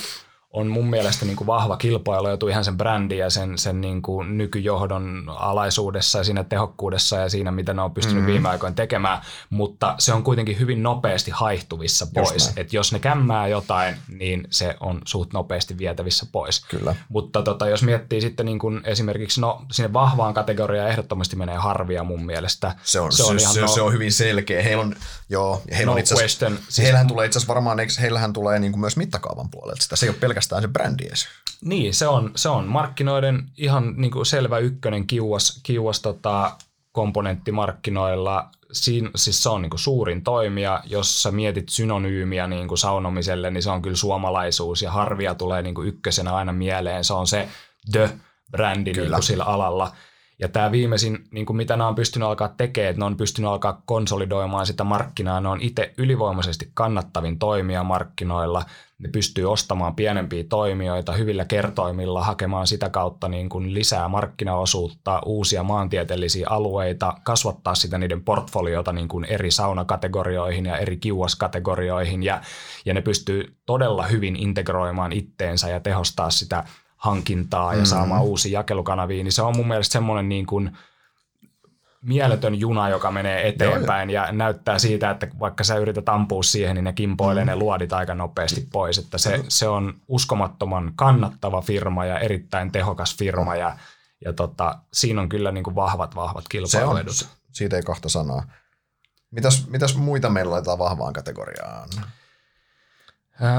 on mun mielestä niin kuin vahva kilpailu ihan sen brändin ja sen, sen niin kuin nykyjohdon alaisuudessa ja siinä tehokkuudessa ja siinä, mitä ne on pystynyt mm-hmm. viime aikoina tekemään, mutta se on kuitenkin hyvin nopeasti haihtuvissa pois. Että jos ne kämmää jotain, niin se on suht nopeasti vietävissä pois. Kyllä. Mutta tota, jos miettii sitten niin kuin esimerkiksi, no sinne vahvaan kategoriaan ehdottomasti menee harvia mun mielestä. Se on, se on, ihan se, no, se on hyvin selkeä. Heillä on, joo, heillä no on itse asiassa, siis, heillähän tulee itse asiassa varmaan, heillähän tulee niin kuin myös mittakaavan puolelta sitä. Se ei ole pelkästään pelkästään se brändi edes. Niin, se on, se on markkinoiden ihan niin kuin selvä ykkönen kiuas, kiuas tota, komponenttimarkkinoilla. Siin, siis se on niin kuin suurin toimija. Jos sä mietit synonyymiä niin kuin saunomiselle, niin se on kyllä suomalaisuus ja harvia tulee niin kuin ykkösenä aina mieleen. Se on se the-brändi niin kuin sillä alalla. Ja tämä viimeisin, niin kuin mitä nämä on pystynyt alkaa tekemään, että ne on pystynyt alkaa konsolidoimaan sitä markkinaa, ne on itse ylivoimaisesti kannattavin toimija markkinoilla, ne pystyy ostamaan pienempiä toimijoita hyvillä kertoimilla, hakemaan sitä kautta niin kuin lisää markkinaosuutta, uusia maantieteellisiä alueita, kasvattaa sitä niiden portfoliota niin kuin eri saunakategorioihin ja eri kiuaskategorioihin, ja, ja ne pystyy todella hyvin integroimaan itteensä ja tehostaa sitä hankintaa ja mm. saamaan uusia jakelukanavia, niin se on mun mielestä semmoinen niin kuin mieletön juna, joka menee eteenpäin Joo. ja näyttää siitä, että vaikka sä yrität ampua siihen, niin ne kimpoilee mm. ne luodit aika nopeasti pois. Että se, se on uskomattoman kannattava firma ja erittäin tehokas firma ja, ja tota, siinä on kyllä niin kuin vahvat, vahvat kilpailuedut. Se on, siitä ei kahta sanaa. Mitäs, mitäs muita meillä laitetaan vahvaan kategoriaan?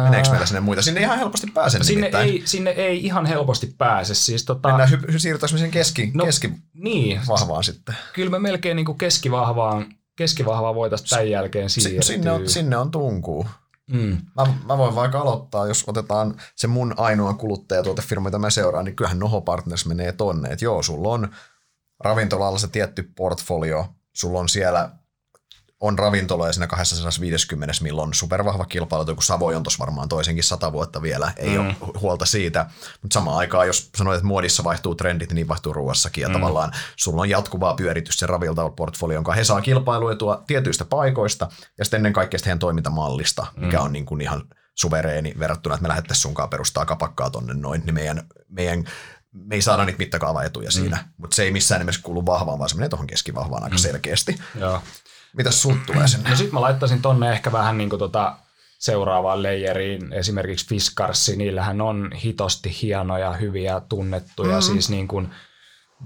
Meneekö meillä sinne muita? Sinne ihan helposti pääse sinne ei, sinne ei ihan helposti pääse. Siis tota, Mennään hy- me sen keski, no, keski niin, vahvaan sitten? Kyllä me melkein niin kuin keskivahvaan, keskivahvaan voitaisiin tämän jälkeen siirtyä. Sinne on, sinne on tunkuu. Mm. Mä, mä voin vaikka aloittaa, jos otetaan se mun ainoa kuluttajatuotefirma, mitä mä seuraan, niin kyllähän Noho Partners menee tonne. Että joo, sulla on ravintolalla se tietty portfolio, sulla on siellä on ravintoloja siinä 250, milloin supervahva kilpailu, kun Savoy on tuossa varmaan toisenkin sata vuotta vielä, ei mm. ole huolta siitä. Mutta samaan aikaan, jos sanoit, että muodissa vaihtuu trendit, niin vaihtuu ruoassakin. Ja mm. tavallaan sulla on jatkuvaa pyöritystä sen ravintola-portfolio, jonka he saa kilpailuetua tietyistä paikoista ja sitten ennen kaikkea heidän toimintamallista, mikä mm. on niin kuin ihan suvereeni verrattuna, että me lähdettäisiin sunkaan perustaa kapakkaa tonne noin, niin meidän, meidän me ei saada niitä mittakaavaetuja siinä, mm. mutta se ei missään nimessä kuulu vahvaan, vaan se menee tuohon keskivahvaan aika mm. selkeästi. Joo. Mitä sut tulee sinne? No sit mä laittaisin tonne ehkä vähän niin kuin tota seuraavaan layeriin, esimerkiksi Fiskarsi, niillähän on hitosti hienoja, hyviä, tunnettuja, mm. siis niin kuin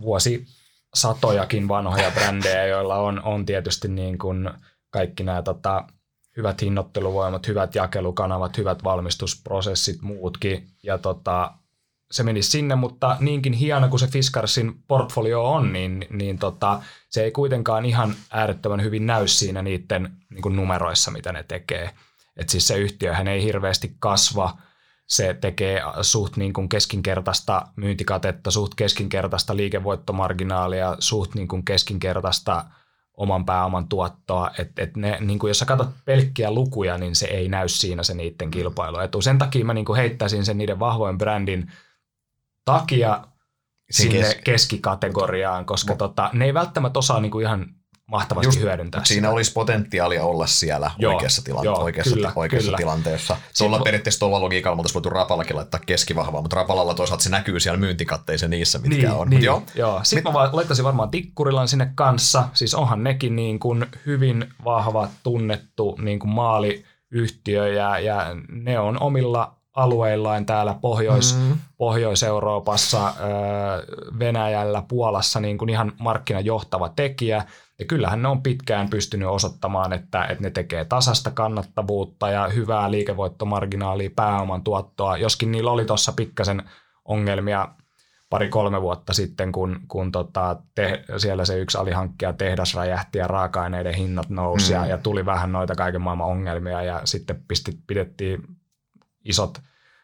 vuosi satojakin vanhoja brändejä, joilla on, on tietysti niin kuin kaikki nämä tota, hyvät hinnoitteluvoimat, hyvät jakelukanavat, hyvät valmistusprosessit, muutkin. Ja tota, se menisi sinne, mutta niinkin hieno kuin se Fiskarsin portfolio on, niin, niin tota, se ei kuitenkaan ihan äärettömän hyvin näy siinä niiden niin kuin numeroissa, mitä ne tekee. Et siis se yhtiöhän ei hirveästi kasva, se tekee suht niin kuin keskinkertaista myyntikatetta, suht keskinkertaista liikevoittomarginaalia, suht niin kuin keskinkertaista oman pääoman tuottoa, että et ne, niin kuin jos sä katsot pelkkiä lukuja, niin se ei näy siinä se niiden kilpailuetu. Sen takia mä niin kuin heittäisin sen niiden vahvoin brändin takia sinne kes- keskikategoriaan, koska tota, ne ei välttämättä osaa niinku ihan mahtavasti Just, hyödyntää sitä. Siinä olisi potentiaalia olla siellä joo, oikeassa, tilante- joo, oikeassa, kyllä, oikeassa kyllä. tilanteessa. Tuolla Sitten, periaatteessa tuolla logiikalla oltaisiin voitu Rapallakin laittaa keskivahvaa, mutta Rapalalla toisaalta se näkyy siellä myyntikatteissa niissä, mitkä niin, on. Niin, joo. joo. Sitten Mit... mä laittaisin varmaan Tikkurilan sinne kanssa. Siis onhan nekin niin kuin hyvin vahva, tunnettu niin kuin maaliyhtiö ja, ja ne on omilla alueillaan täällä Pohjois, mm. Pohjois-Euroopassa, Venäjällä, Puolassa niin kuin ihan markkinajohtava tekijä. Ja kyllähän ne on pitkään pystynyt osoittamaan, että, että ne tekee tasasta kannattavuutta ja hyvää liikevoittomarginaalia, pääoman tuottoa, joskin niillä oli tuossa pikkasen ongelmia pari-kolme vuotta sitten, kun, kun tota, te, siellä se yksi alihankkija tehdas räjähti ja raaka-aineiden hinnat nousi mm. ja, ja tuli vähän noita kaiken maailman ongelmia ja sitten pisti, pidettiin isot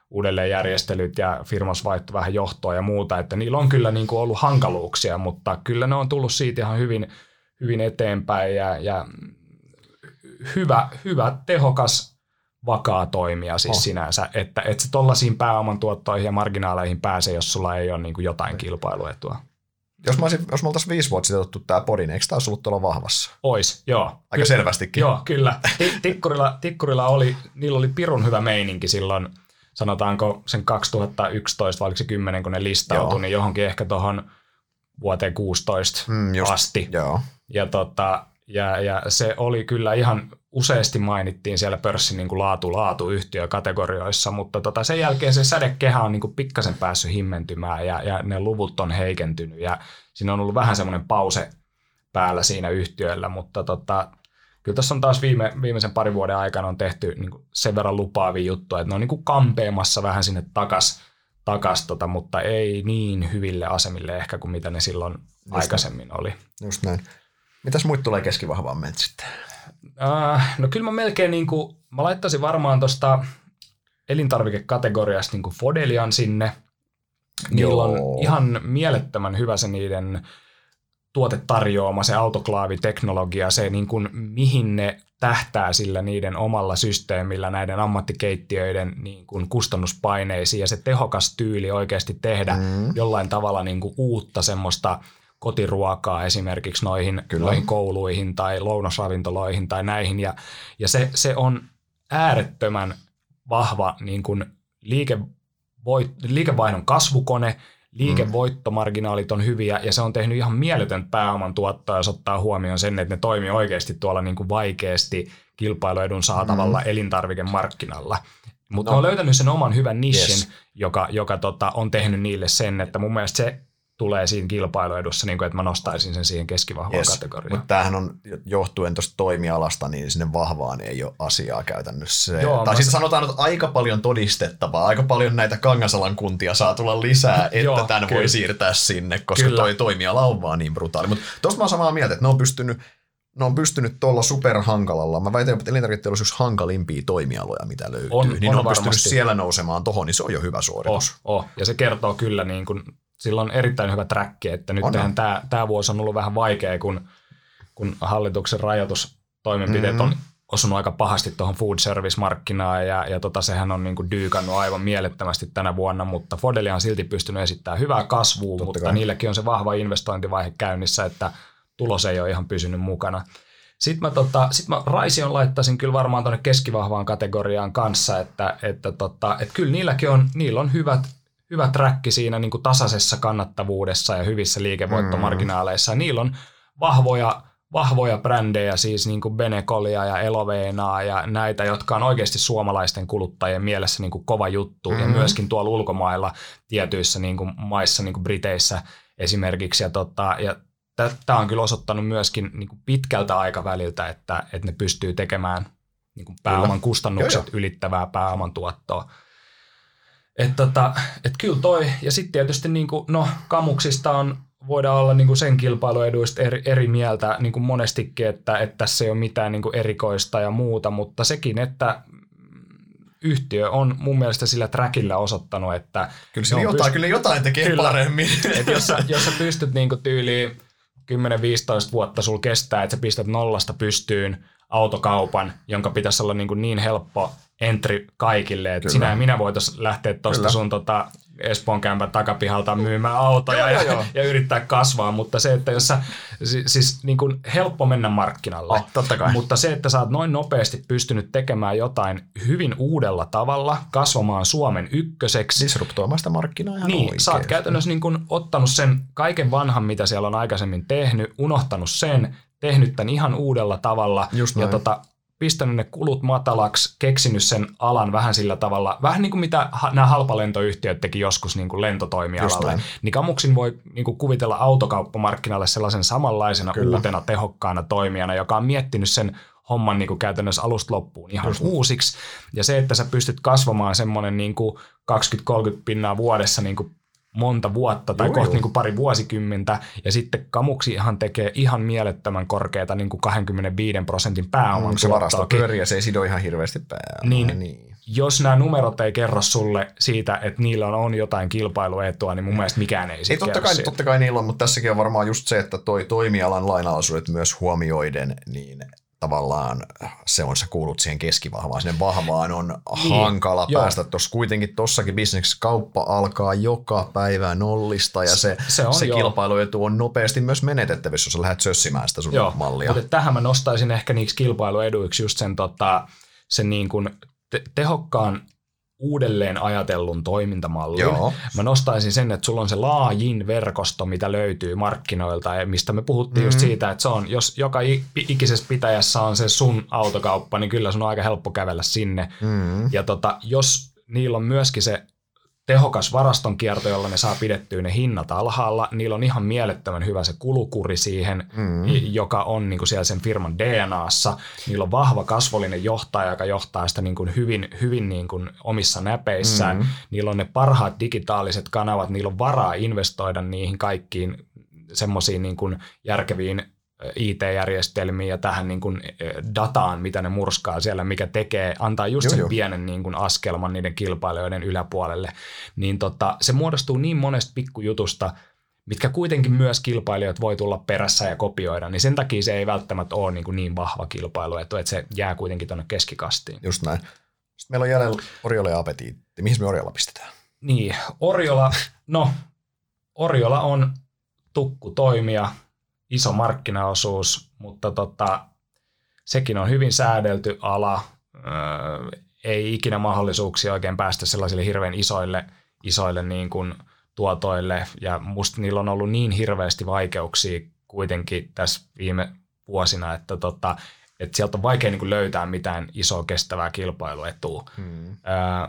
uudelleenjärjestelyt ja firmas vaihtui vähän johtoa ja muuta, että niillä on kyllä niin kuin ollut hankaluuksia, mutta kyllä ne on tullut siitä ihan hyvin, hyvin eteenpäin ja, ja hyvä, hyvä, tehokas, vakaa toimija siis oh. sinänsä, että, että se tollaisiin pääoman tuottoihin ja marginaaleihin pääsee, jos sulla ei ole niin kuin jotain kilpailuetua. Jos, mä olisin, jos me oltaisiin viisi vuotta sitten otettu tämä podi, niin eikö tämä olisi ollut tuolla vahvassa? Ois, joo. Aika Ky- selvästikin. Joo, kyllä. Tikkurilla, tikkurilla oli, niillä oli pirun hyvä meininki silloin, sanotaanko sen 2011 vai oliko se 10, kun ne listautui, joo. niin johonkin ehkä tuohon vuoteen 16 mm, just, asti. Joo. Ja, tota, ja, ja se oli kyllä ihan useasti mainittiin siellä pörssin niin kuin laatu-laatu yhtiökategorioissa, mutta tota, sen jälkeen se sädekehä on niin kuin pikkasen päässyt himmentymään ja, ja ne luvut on heikentynyt ja siinä on ollut vähän semmoinen pause päällä siinä yhtiöllä, mutta tota, kyllä tässä on taas viime, viimeisen parin vuoden aikana on tehty niin kuin sen verran lupaavia juttuja, että ne on niin kuin kampeamassa vähän sinne takas, takas tota, mutta ei niin hyville asemille ehkä kuin mitä ne silloin Just aikaisemmin näin. oli. Just näin. Mitäs muut tulee keskivahvaan meiltä sitten? Uh, no kyllä mä melkein niin kuin, mä laittaisin varmaan tuosta elintarvikekategoriasta niin kuin Fodelian sinne. Niillä Joo. on ihan mielettömän hyvä se niiden tuotetarjoama, se autoklaaviteknologia, se niin kuin, mihin ne tähtää sillä niiden omalla systeemillä näiden ammattikeittiöiden niin kuin kustannuspaineisiin ja se tehokas tyyli oikeasti tehdä mm. jollain tavalla niin kuin uutta semmoista – kotiruokaa esimerkiksi noihin, noihin kouluihin tai lounasravintoloihin tai näihin. Ja, ja se, se on äärettömän vahva niin kuin liikevoit, liikevaihdon kasvukone, liikevoittomarginaalit on hyviä ja se on tehnyt ihan mieletön pääoman tuottoa, jos ottaa huomioon sen, että ne toimii oikeasti tuolla niin kuin vaikeasti kilpailuedun saatavalla mm. elintarvikemarkkinalla. Mutta no. on löytänyt sen oman hyvän nishin, yes. joka, joka tota, on tehnyt niille sen, että mun mielestä se tulee siinä kilpailuedussa, niin kuin, että mä nostaisin sen siihen keskivahvaan yes. kategoriaan. Mutta tämähän on johtuen tuosta toimialasta, niin sinne vahvaan ei ole asiaa käytännössä. Joo, tai sitten sanotaan, että aika paljon todistettavaa, aika paljon näitä Kangasalan kuntia saa tulla lisää, että Joo, tämän kyllä. voi siirtää sinne, koska kyllä. toi toimiala on vaan niin brutaali. Mutta tuosta mä oon samaa mieltä, että ne on pystynyt ne on pystynyt tuolla superhankalalla, mä väitän, että elintarviketeollisuus on yksi hankalimpia toimialoja, mitä löytyy, on, niin on ne on varmasti. pystynyt siellä nousemaan tohon, niin se on jo hyvä suoritus. Oh, oh. Ja se kertoo kyllä niin kuin sillä on erittäin hyvä track, että nyt tämä, tämä vuosi on ollut vähän vaikea, kun, kun hallituksen rajoitustoimenpiteet mm-hmm. on osunut aika pahasti tuohon food service-markkinaan ja, ja tota, sehän on niin kuin dyykannut aivan mielettömästi tänä vuonna, mutta Fodelia on silti pystynyt esittämään hyvää kasvua, Totta mutta kai. niillekin on se vahva investointivaihe käynnissä, että tulos ei ole ihan pysynyt mukana. Sitten mä, tota, sit mä Raision laittaisin kyllä varmaan tuonne keskivahvaan kategoriaan kanssa, että, että, tota, että kyllä niilläkin on, niillä on hyvät hyvä träkki siinä niin kuin tasaisessa kannattavuudessa ja hyvissä liikevoittomarginaaleissa. Mm. Niillä on vahvoja, vahvoja brändejä, siis niin kuin Benecolia ja Eloveenaa ja näitä, jotka on oikeasti suomalaisten kuluttajien mielessä niin kuin kova juttu. Mm. Ja myöskin tuolla ulkomailla tietyissä niin kuin maissa, niin kuin Briteissä esimerkiksi. Ja, tota, ja tämä on kyllä osoittanut myöskin niin kuin pitkältä aikaväliltä, että, että ne pystyy tekemään niin kuin pääoman kustannukset joo, joo. ylittävää pääoman tuottoa. Että tota, et kyllä toi, ja sitten tietysti niin kuin, no kamuksista on, voidaan olla niin kuin sen kilpailueduista eri, eri mieltä niin kuin monestikin, että, että tässä ei ole mitään niin kuin erikoista ja muuta, mutta sekin, että yhtiö on mun mielestä sillä trackillä osoittanut, että... Kyllä se jotain, pyst- kyllä jotain tekee kyllä, paremmin. Että jos, sä, jos sä pystyt niin kuin tyyliin 10-15 vuotta sul kestää, että sä pistät nollasta pystyyn autokaupan, jonka pitäisi olla niin, kuin niin helppo entry kaikille, että sinä ja minä voitaisiin lähteä tuosta sun tota, Espoon kämpän takapihalta myymään autoja ja, ja, ja yrittää kasvaa, mutta se, että jos sä, siis, siis niin kuin helppo mennä markkinalle, oh, totta kai. mutta se, että sä oot noin nopeasti pystynyt tekemään jotain hyvin uudella tavalla, kasvamaan Suomen ykköseksi. Disruptoimaan sitä markkinaa ihan Niin, oikein. sä oot käytännössä niin kuin ottanut sen kaiken vanhan, mitä siellä on aikaisemmin tehnyt, unohtanut sen, tehnyt tämän ihan uudella tavalla Just ja tota, pistänyt ne kulut matalaksi, keksinyt sen alan vähän sillä tavalla, vähän niin kuin mitä nämä halpalentoyhtiöt teki joskus niin kuin lentotoimialalle, niin Kamuksin voi niin kuin kuvitella autokauppamarkkinalle sellaisen samanlaisena Kyllä. uutena tehokkaana toimijana, joka on miettinyt sen homman niin kuin käytännössä alusta loppuun ihan Just uusiksi. Ja se, että sä pystyt kasvamaan semmoinen niin 20-30 pinnaa vuodessa niin kuin monta vuotta tai kohta niin kuin pari vuosikymmentä, ja sitten Kamuksihan tekee ihan mielettömän korkeata niin kuin 25 prosentin pääoman mm, Se varasto pyörii ja se ei sido ihan hirveästi pääomaa. Niin, niin, jos nämä numerot ei kerro sulle siitä, että niillä on, on jotain kilpailuetua, niin mun mielestä mikään ei, ei totta kai, totta kai niillä on, mutta tässäkin on varmaan just se, että toi toimialan lainalaisuudet myös huomioiden, niin tavallaan se on, sä kuulut siihen keskivahvaan, sinne vahvaan on niin, hankala joo. päästä. Tuossa kuitenkin tossakin bisneksessä kauppa alkaa joka päivä nollista ja se, se, on, se kilpailuetu on nopeasti myös menetettävissä, jos sä lähdet sössimään sitä sun joo, mallia. Mutta tähän mä nostaisin ehkä niiksi kilpailueduiksi just sen, tota, sen niin kuin te- tehokkaan uudelleen ajatellun toimintamallin. Joo. Mä nostaisin sen, että sulla on se laajin verkosto, mitä löytyy markkinoilta, ja mistä me puhuttiin mm-hmm. just siitä, että se on, jos joka ikisessä pitäjässä on se sun autokauppa, niin kyllä sun on aika helppo kävellä sinne. Mm-hmm. Ja tota, jos niillä on myöskin se tehokas varastonkierto, jolla ne saa pidettyä ne hinnat alhaalla. Niillä on ihan mielettömän hyvä se kulukuri siihen, mm. joka on niin kuin siellä sen firman DNAssa. Niillä on vahva kasvollinen johtaja, joka johtaa sitä niin kuin hyvin, hyvin niin kuin omissa näpeissään. Mm. Niillä on ne parhaat digitaaliset kanavat, niillä on varaa investoida niihin kaikkiin semmoisiin niin kuin järkeviin IT-järjestelmiin ja tähän niin kuin dataan, mitä ne murskaa siellä, mikä tekee, antaa just joo, sen joo. pienen niin kuin askelman niiden kilpailijoiden yläpuolelle, niin tota, se muodostuu niin monesta pikkujutusta, mitkä kuitenkin myös kilpailijat voi tulla perässä ja kopioida, niin sen takia se ei välttämättä ole niin, kuin niin vahva kilpailu, että se jää kuitenkin tuonne keskikastiin. Just näin. Sitten meillä on jäljellä Oriola ja Apetiitti. Mihin me Oriola pistetään? Niin, Oriola, no Oriola on tukku toimia, iso markkinaosuus, mutta tota, sekin on hyvin säädelty ala. Öö, ei ikinä mahdollisuuksia oikein päästä sellaisille hirveän isoille, isoille niin kuin tuotoille. Ja musta niillä on ollut niin hirveästi vaikeuksia kuitenkin tässä viime vuosina, että tota, että sieltä on vaikea niin kuin löytää mitään isoa kestävää kilpailuetua. Hmm. Öö,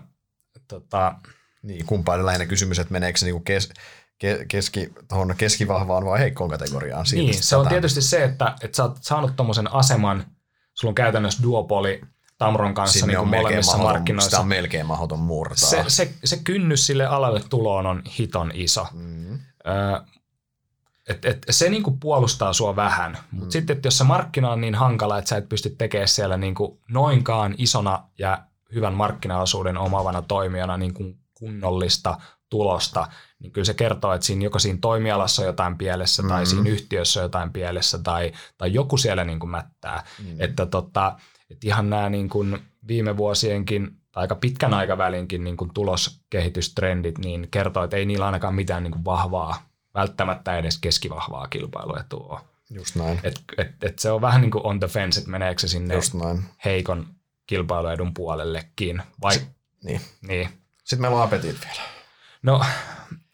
tota, niin, kumpaan lähinnä kysymys, että meneekö se niin kuin kes- keski, tuohon keskivahvaan vai heikkoon kategoriaan. Siitä niin, se on tietysti se, että, että sä oot saanut tuommoisen aseman, sulla on käytännössä duopoli Tamron kanssa niin kuin molemmissa mahdoton, markkinoissa. Sitä on melkein mahdoton murtaa. Se, se, se kynnys sille alalle tuloon on hiton iso. Mm. Ö, et, et, se niin kuin puolustaa sua vähän, mutta mm. sitten että jos se markkina on niin hankala, että sä et pysty tekemään siellä niin kuin noinkaan isona ja hyvän markkinaosuuden omavana toimijana niin kuin kunnollista tulosta, niin kyllä se kertoo, että siinä joko siinä toimialassa on jotain pielessä mm-hmm. tai siinä yhtiössä on jotain pielessä tai, tai joku siellä niin kuin mättää. Mm-hmm. Että, tota, että ihan nämä niin kuin viime vuosienkin aika pitkän aikavälinkin niin kuin tuloskehitystrendit niin kertoo, että ei niillä ainakaan mitään niin kuin vahvaa, välttämättä edes keskivahvaa kilpailuetua Just näin. Et, et, et se on vähän niin kuin on the fence, että meneekö se sinne Just näin. heikon kilpailuedun puolellekin. Vai, S- niin. niin. Sitten meillä on apetit vielä. No,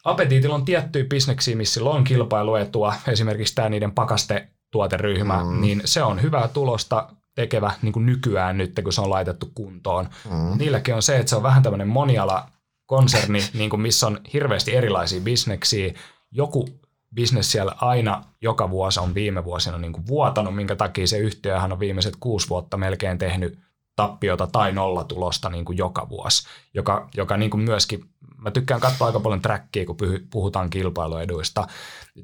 Apetiitilla on tiettyjä bisneksiä, missä on kilpailuetua, esimerkiksi tämä niiden pakastetuoteryhmä, mm. niin se on hyvää tulosta tekevä niin kuin nykyään nyt, kun se on laitettu kuntoon. Mm. Niilläkin on se, että se on vähän tämmöinen moniala konserni, niin kuin missä on hirveästi erilaisia bisneksiä. Joku bisnes siellä aina joka vuosi on viime vuosina niin kuin vuotanut, minkä takia se yhtiöhän on viimeiset kuusi vuotta melkein tehnyt tappiota tai nollatulosta niin kuin joka vuosi, joka, joka niin kuin myöskin, mä tykkään katsoa aika paljon trackia, kun puhutaan kilpailueduista.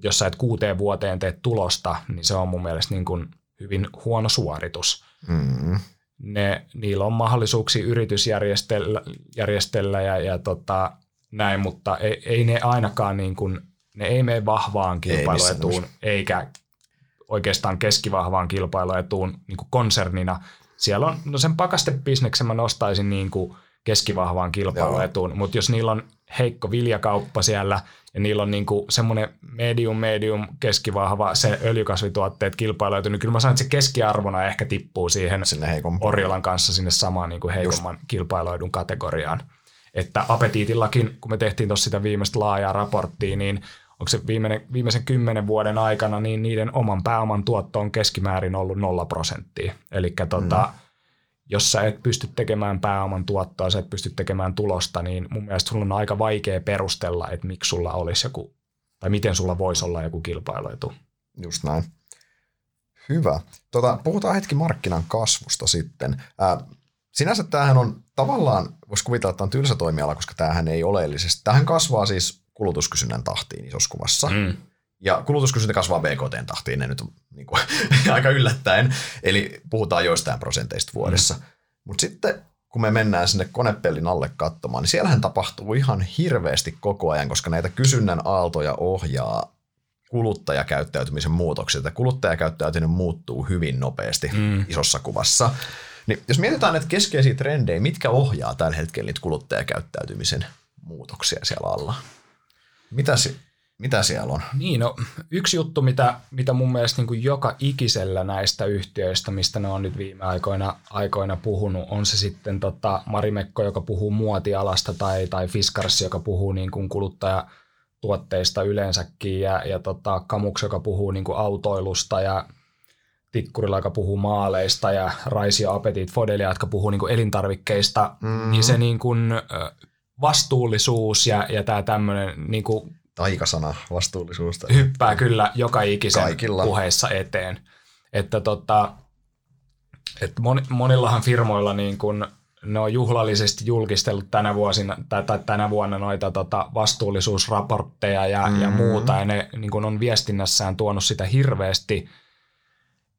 Jos sä et kuuteen vuoteen teet tulosta, niin se on mun mielestä niin kuin hyvin huono suoritus. Mm. Ne, niillä on mahdollisuuksia yritysjärjestellä järjestellä ja, ja tota, näin, mutta ei, ei ne ainakaan niin kuin, ne ei mene vahvaan kilpailuetuun, ei eikä oikeastaan keskivahvaan kilpailuetuun niin kuin konsernina, siellä on, no sen pakastebisneksen mä nostaisin niin kuin keskivahvaan kilpailuetuun, mutta jos niillä on heikko viljakauppa siellä ja niillä on niin kuin semmoinen medium, medium, keskivahva se öljykasvituotteet kilpailuetu, niin kyllä mä sanon, että se keskiarvona ehkä tippuu siihen sinne Orjolan kanssa sinne samaan niin kuin heikomman Just. kilpailuedun kategoriaan. Että apetiitillakin, kun me tehtiin tuossa sitä viimeistä laajaa raporttia, niin onko se viimeinen, viimeisen kymmenen vuoden aikana, niin niiden oman pääoman tuotto on keskimäärin ollut nolla prosenttia. Eli tota, mm. jos sä et pysty tekemään pääoman tuottoa, sä et pysty tekemään tulosta, niin mun mielestä sulla on aika vaikea perustella, että miksi sulla olisi joku, tai miten sulla voisi olla joku kilpailuetu. Just näin. Hyvä. Tota, puhutaan hetki markkinan kasvusta sitten. Ää, sinänsä tämähän on tavallaan, voisi kuvitella, että on tylsä toimiala, koska tämähän ei oleellisesti. Tämähän kasvaa siis kulutuskysynnän tahtiin isossa kuvassa. Mm. Ja kulutuskysyntä kasvaa BKT tahtiin, ne nyt on niin kuin, aika yllättäen. Eli puhutaan joistain prosenteista vuodessa. Mm. Mutta sitten kun me mennään sinne konepellin alle katsomaan, niin siellähän tapahtuu ihan hirveästi koko ajan, koska näitä kysynnän aaltoja ohjaa kuluttajakäyttäytymisen muutokset. Että kuluttajakäyttäytyminen muuttuu hyvin nopeasti mm. isossa kuvassa. Niin jos mietitään näitä keskeisiä trendejä, mitkä ohjaa tällä hetkellä niitä kuluttajakäyttäytymisen muutoksia siellä alla? Mitä, mitä siellä on? Niin, no, yksi juttu, mitä, mitä mun mielestä niin kuin joka ikisellä näistä yhtiöistä, mistä ne on nyt viime aikoina, aikoina puhunut, on se sitten tota Marimekko, joka puhuu muotialasta, tai, tai Fiskars, joka puhuu niin kuin kuluttajatuotteista yleensäkin, ja, ja tota, Kamuks, joka puhuu niin kuin autoilusta, ja Tikkurilla, joka puhuu maaleista, ja Raisio Apetit Fodelia, jotka puhuu niin kuin elintarvikkeista, mm. niin se niin kuin, vastuullisuus ja, ja tämä tämmöinen niin kuin taikasana vastuullisuus. Hyppää kyllä joka ikisen Kaikilla. puheissa eteen. Että tota, että monillahan firmoilla niin kun ne on juhlallisesti julkistellut tänä, vuosina, tai, tai tänä vuonna noita tota, vastuullisuusraportteja ja, mm-hmm. ja muuta, ja ne niin kun on viestinnässään tuonut sitä hirveästi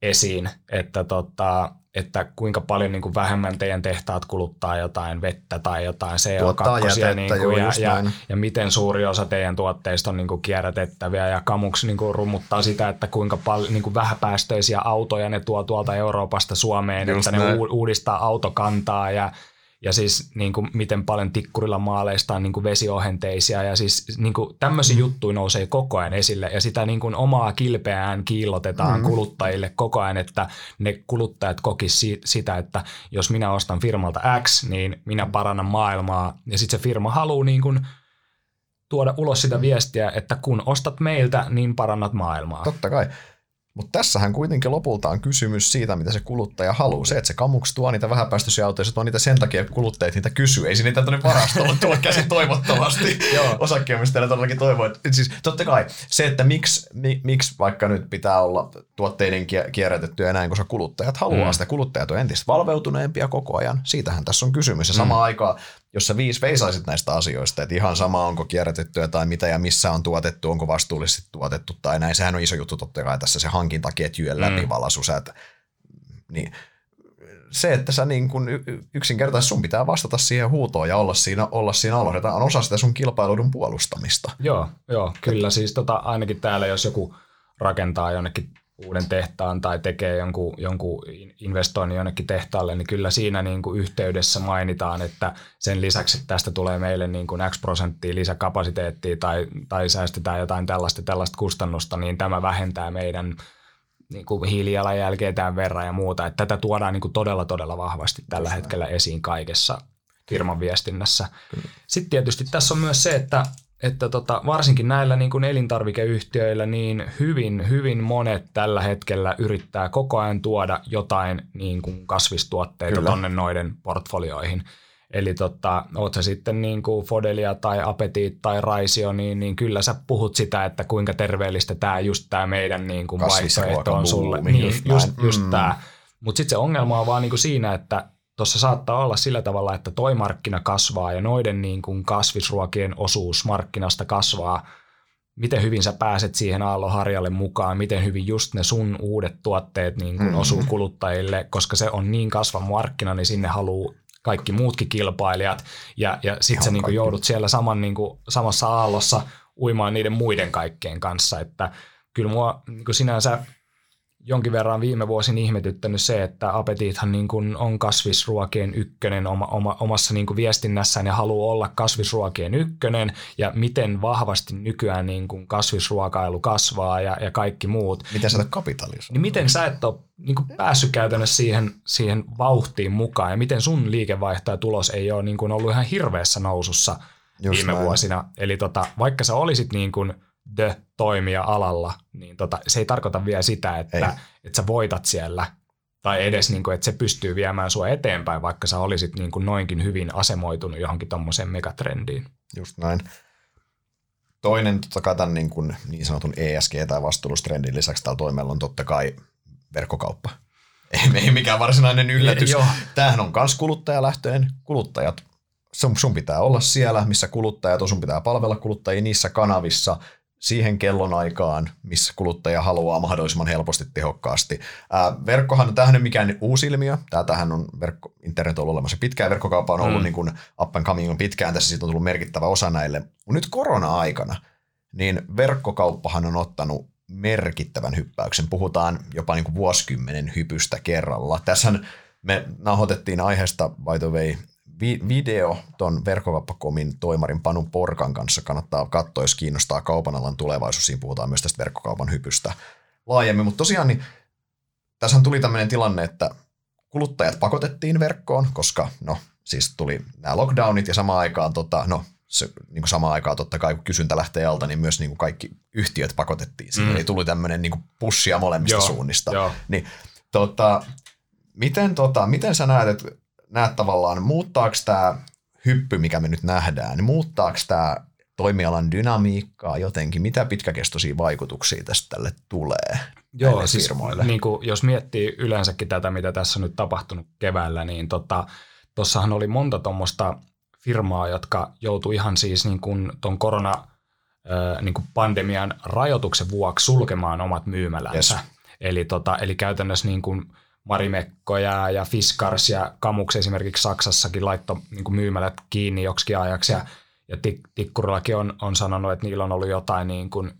esiin, että tota, että kuinka paljon niin kuin vähemmän teidän tehtaat kuluttaa jotain vettä tai jotain CO2 niin kuin, ja, ja, ja, miten suuri osa teidän tuotteista on niin kuin kierrätettäviä ja Kamuks niin kuin rummuttaa sitä, että kuinka paljon niin kuin vähäpäästöisiä autoja ne tuo tuolta Euroopasta Suomeen, just että näin. ne uudistaa autokantaa ja ja siis niin kuin, miten paljon tikkurilla maaleista on niin kuin vesiohenteisia ja siis niin kuin, tämmöisiä mm. juttuja nousee koko ajan esille ja sitä niin kuin, omaa kilpeään kiillotetaan mm. kuluttajille koko ajan, että ne kuluttajat kokisivat sitä, että jos minä ostan firmalta X, niin minä parannan maailmaa ja sitten se firma haluaa niin kuin, tuoda ulos sitä viestiä, että kun ostat meiltä, niin parannat maailmaa. Totta kai. Mutta tässähän kuitenkin lopulta on kysymys siitä, mitä se kuluttaja haluaa. Se, että se kamuks tuo niitä vähäpäästöisiä autoja, se tuo niitä sen takia, että kuluttajat niitä kysyy. Ei se niitä tuonne varastoon tulla käsin toivottavasti. Osakkeenomistajana todellakin toivoo. Siis totta kai se, että miksi, mi, miksi vaikka nyt pitää olla tuotteiden kierrätettyä näin, koska kuluttajat haluaa mm. sitä. Kuluttajat on entistä valveutuneempia koko ajan. Siitähän tässä on kysymys. Ja samaan mm. aikaan jos sä viisi veisaisit näistä asioista, että ihan sama onko kierrätettyä tai mitä ja missä on tuotettu, onko vastuullisesti tuotettu tai näin, sehän on iso juttu totta kai tässä se hankintaketjujen mm. läpivalasu, sä et, niin se, että sä niin kun yksinkertaisesti sun pitää vastata siihen huutoon ja olla siinä, olla siinä aloitetaan, on osa sitä sun kilpailun puolustamista. Joo, joo kyllä siis tota, ainakin täällä, jos joku rakentaa jonnekin uuden tehtaan tai tekee jonkun, jonkun investoinnin jonnekin tehtaalle, niin kyllä siinä niin kuin yhteydessä mainitaan, että sen lisäksi, että tästä tulee meille niin kuin X prosenttia lisäkapasiteettia tai, tai säästetään jotain tällaista, tällaista kustannusta, niin tämä vähentää meidän niin kuin hiilijalanjälkeä tämän verran ja muuta. Että tätä tuodaan niin kuin todella, todella vahvasti tällä hetkellä esiin kaikessa firman viestinnässä. Sitten tietysti tässä on myös se, että että tota, varsinkin näillä niin kuin elintarvikeyhtiöillä niin hyvin, hyvin monet tällä hetkellä yrittää koko ajan tuoda jotain niin kuin kasvistuotteita Kyllä. tonne noiden portfolioihin. Eli tota, oot sä sitten niin kuin Fodelia tai Apetit tai Raisio, niin, niin kyllä sä puhut sitä, että kuinka terveellistä tämä just tämä meidän niin kuin vaihtoehto on sulle. Niin, just, just, just mm. tämä. Mutta sitten se ongelma on vaan niin kuin siinä, että tuossa saattaa olla sillä tavalla, että toi markkina kasvaa ja noiden niin kuin kasvisruokien osuus markkinasta kasvaa. Miten hyvin sä pääset siihen aallonharjalle mukaan, miten hyvin just ne sun uudet tuotteet niin kuin mm-hmm. osuu kuluttajille, koska se on niin kasvava markkina, niin sinne haluaa kaikki muutkin kilpailijat. Ja, ja sitten sä niin kuin joudut siellä saman, niin kuin, samassa aallossa uimaan niiden muiden kaikkien kanssa, että kyllä mua niin kuin sinänsä jonkin verran viime vuosin ihmetyttänyt se, että Apetithan niin kuin on kasvisruokien ykkönen oma, oma, omassa niin kuin viestinnässään ja haluaa olla kasvisruokien ykkönen ja miten vahvasti nykyään niin kuin kasvisruokailu kasvaa ja, ja kaikki muut. Miten sä kapitalismia? Niin miten sä et ole niin kuin päässyt käytännössä siihen, siihen vauhtiin mukaan ja miten sun liikevaihto ja tulos ei ole niin kuin ollut ihan hirveässä nousussa Just viime näin. vuosina. Eli tota, vaikka sä olisit niin kuin – the toimija alalla, niin tota, se ei tarkoita vielä sitä, että, että sä voitat siellä tai edes niin kuin, että se pystyy viemään sua eteenpäin, vaikka sä olisit niin kuin noinkin hyvin asemoitunut johonkin tuommoiseen megatrendiin. Just näin. Toinen totta kai tämän niin, kuin niin sanotun ESG- tai vastuullustrendin lisäksi täällä toimella on totta kai verkkokauppa. Ei, ei mikään varsinainen yllätys. Joo. Tämähän on myös kuluttajalähtöinen. Kuluttajat, sun, sun pitää olla siellä, missä kuluttajat on, sun pitää palvella kuluttajia niissä kanavissa – siihen kellonaikaan, missä kuluttaja haluaa mahdollisimman helposti tehokkaasti. Ää, verkkohan, ei ole mikään uusi ilmiö. Tähän on verkko, internet on ollut olemassa pitkään. Verkkokauppa on ollut mm. niin kuin up and coming on pitkään. Tässä siitä on tullut merkittävä osa näille. Mutta nyt korona-aikana niin verkkokauppahan on ottanut merkittävän hyppäyksen. Puhutaan jopa niin kuin vuosikymmenen hypystä kerralla. Tässähän me nauhoitettiin aiheesta, by the way, video ton verkkokauppakomin toimarin Panu Porkan kanssa. Kannattaa katsoa, jos kiinnostaa kaupan alan tulevaisuus. Siinä puhutaan myös tästä verkkokaupan hypystä laajemmin. Mutta tosiaan niin tässä tuli tämmöinen tilanne, että kuluttajat pakotettiin verkkoon, koska no siis tuli nämä lockdownit ja samaan aikaan, tota, no se, niin kuin samaan aikaan totta kai kun kysyntä lähtee alta, niin myös niin kuin kaikki yhtiöt pakotettiin siihen. Mm. Eli tuli tämmöinen niin pussia molemmista joo, suunnista. Joo. Niin, tota, miten, tota, miten sä näet, että näet tavallaan, muuttaako tämä hyppy, mikä me nyt nähdään, niin muuttaako tämä toimialan dynamiikkaa jotenkin? Mitä pitkäkestoisia vaikutuksia tästä tälle tulee? Joo, siis firmoille? Niin kuin, jos miettii yleensäkin tätä, mitä tässä on nyt tapahtunut keväällä, niin tuossahan tota, oli monta tuommoista firmaa, jotka joutui ihan siis niin kuin ton korona niin kuin pandemian rajoituksen vuoksi sulkemaan omat myymälänsä. Yes. Eli, tota, eli käytännössä niin kuin Marimekko ja, Fiskars ja Kamuks esimerkiksi Saksassakin laittoi niin myymälät kiinni joksikin ajaksi. Ja, ja Tikkurillakin on, on sanonut, että niillä on ollut jotain niin kuin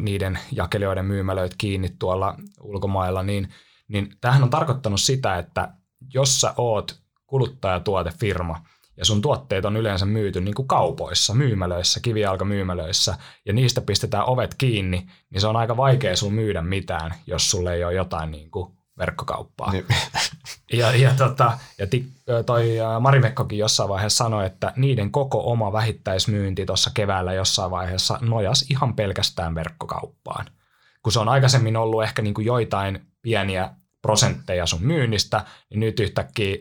niiden jakelijoiden myymälöitä kiinni tuolla ulkomailla. Niin, niin tämähän on tarkoittanut sitä, että jos sä oot kuluttajatuotefirma – ja sun tuotteet on yleensä myyty niin kuin kaupoissa, myymälöissä, kivijalkamyymälöissä, ja niistä pistetään ovet kiinni, niin se on aika vaikea sun myydä mitään, jos sulle ei ole jotain niin kuin verkkokauppaa. Niin. Ja, ja, tota, ja toi Marimekkokin jossain vaiheessa sanoi, että niiden koko oma vähittäismyynti tuossa keväällä jossain vaiheessa nojas ihan pelkästään verkkokauppaan. Kun se on aikaisemmin ollut ehkä niin kuin joitain pieniä prosentteja sun myynnistä, niin nyt yhtäkkiä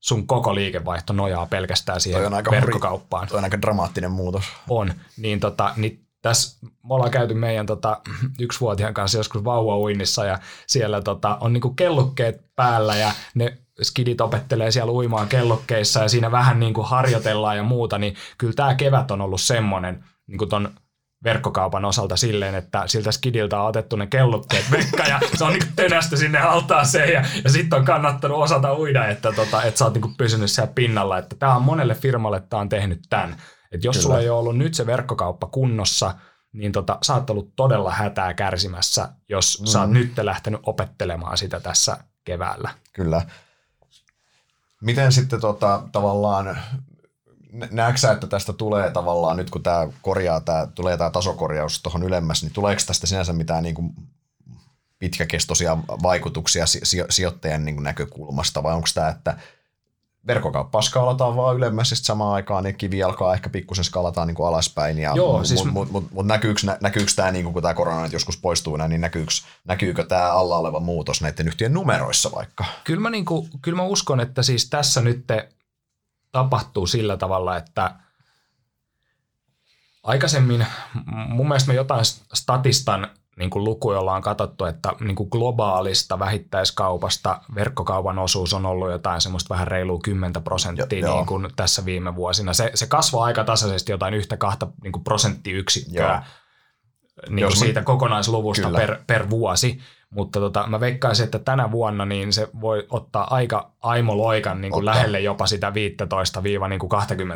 sun koko liikevaihto nojaa pelkästään siihen on aika verkkokauppaan. Toi on aika dramaattinen muutos. On. Niin, tota, niin tässä me ollaan käyty meidän tota, yksivuotiaan kanssa joskus vauvauinnissa ja siellä tota, on niinku kellukkeet päällä ja ne skidit opettelee siellä uimaan kellukkeissa ja siinä vähän niinku harjoitellaan ja muuta, niin kyllä tämä kevät on ollut semmoinen niin ton verkkokaupan osalta silleen, että siltä skidiltä on otettu ne kellukkeet vekka ja se on niin tönästy sinne altaaseen ja, ja sitten on kannattanut osata uida, että, tota, että sä oot niin pysynyt siellä pinnalla. Että tämä on monelle firmalle, tämä on tehnyt tämän. Että jos Kyllä. sulla ei ole ollut nyt se verkkokauppa kunnossa, niin tota, sä oot ollut todella hätää kärsimässä, jos mm. sä oot nyt lähtenyt opettelemaan sitä tässä keväällä. Kyllä. Miten sitten tota, tavallaan näetkö että tästä tulee tavallaan, nyt kun tämä korjaa, tää, tulee tämä tasokorjaus tuohon ylemmäs, niin tuleeko tästä sinänsä mitään niin kuin pitkäkestoisia vaikutuksia sijoittajan niin kuin näkökulmasta, vai onko tämä, että verkkokauppaa skaalataan vaan ylemmäs, samaan aikaan ne kivi alkaa ehkä pikkusen skaalataan niin kuin alaspäin. Ja Joo, siis... Mutta mut, mut, mut näkyykö, näkyykö tämä, niin kuin, kun tämä korona nyt joskus poistuu näin, niin näkyykö, näkyykö tämä alla oleva muutos näiden yhtiön numeroissa vaikka? Kyllä mä, niin kuin, kyllä mä uskon, että siis tässä nyt tapahtuu sillä tavalla, että aikaisemmin mun mielestä me jotain statistan niin kuin lukuja ollaan katsottu, että niin kuin globaalista vähittäiskaupasta verkkokaupan osuus on ollut jotain semmoista vähän reilua 10 prosenttia jo, niin kuin tässä viime vuosina. Se, se kasvoi aika tasaisesti jotain yhtä kahta niin kuin prosenttiyksikköä niin kuin siitä kokonaisluvusta per, per vuosi. Mutta tota, mä veikkaisin, että tänä vuonna niin se voi ottaa aika aimoloikan niin kuin lähelle jopa sitä 15-20 niin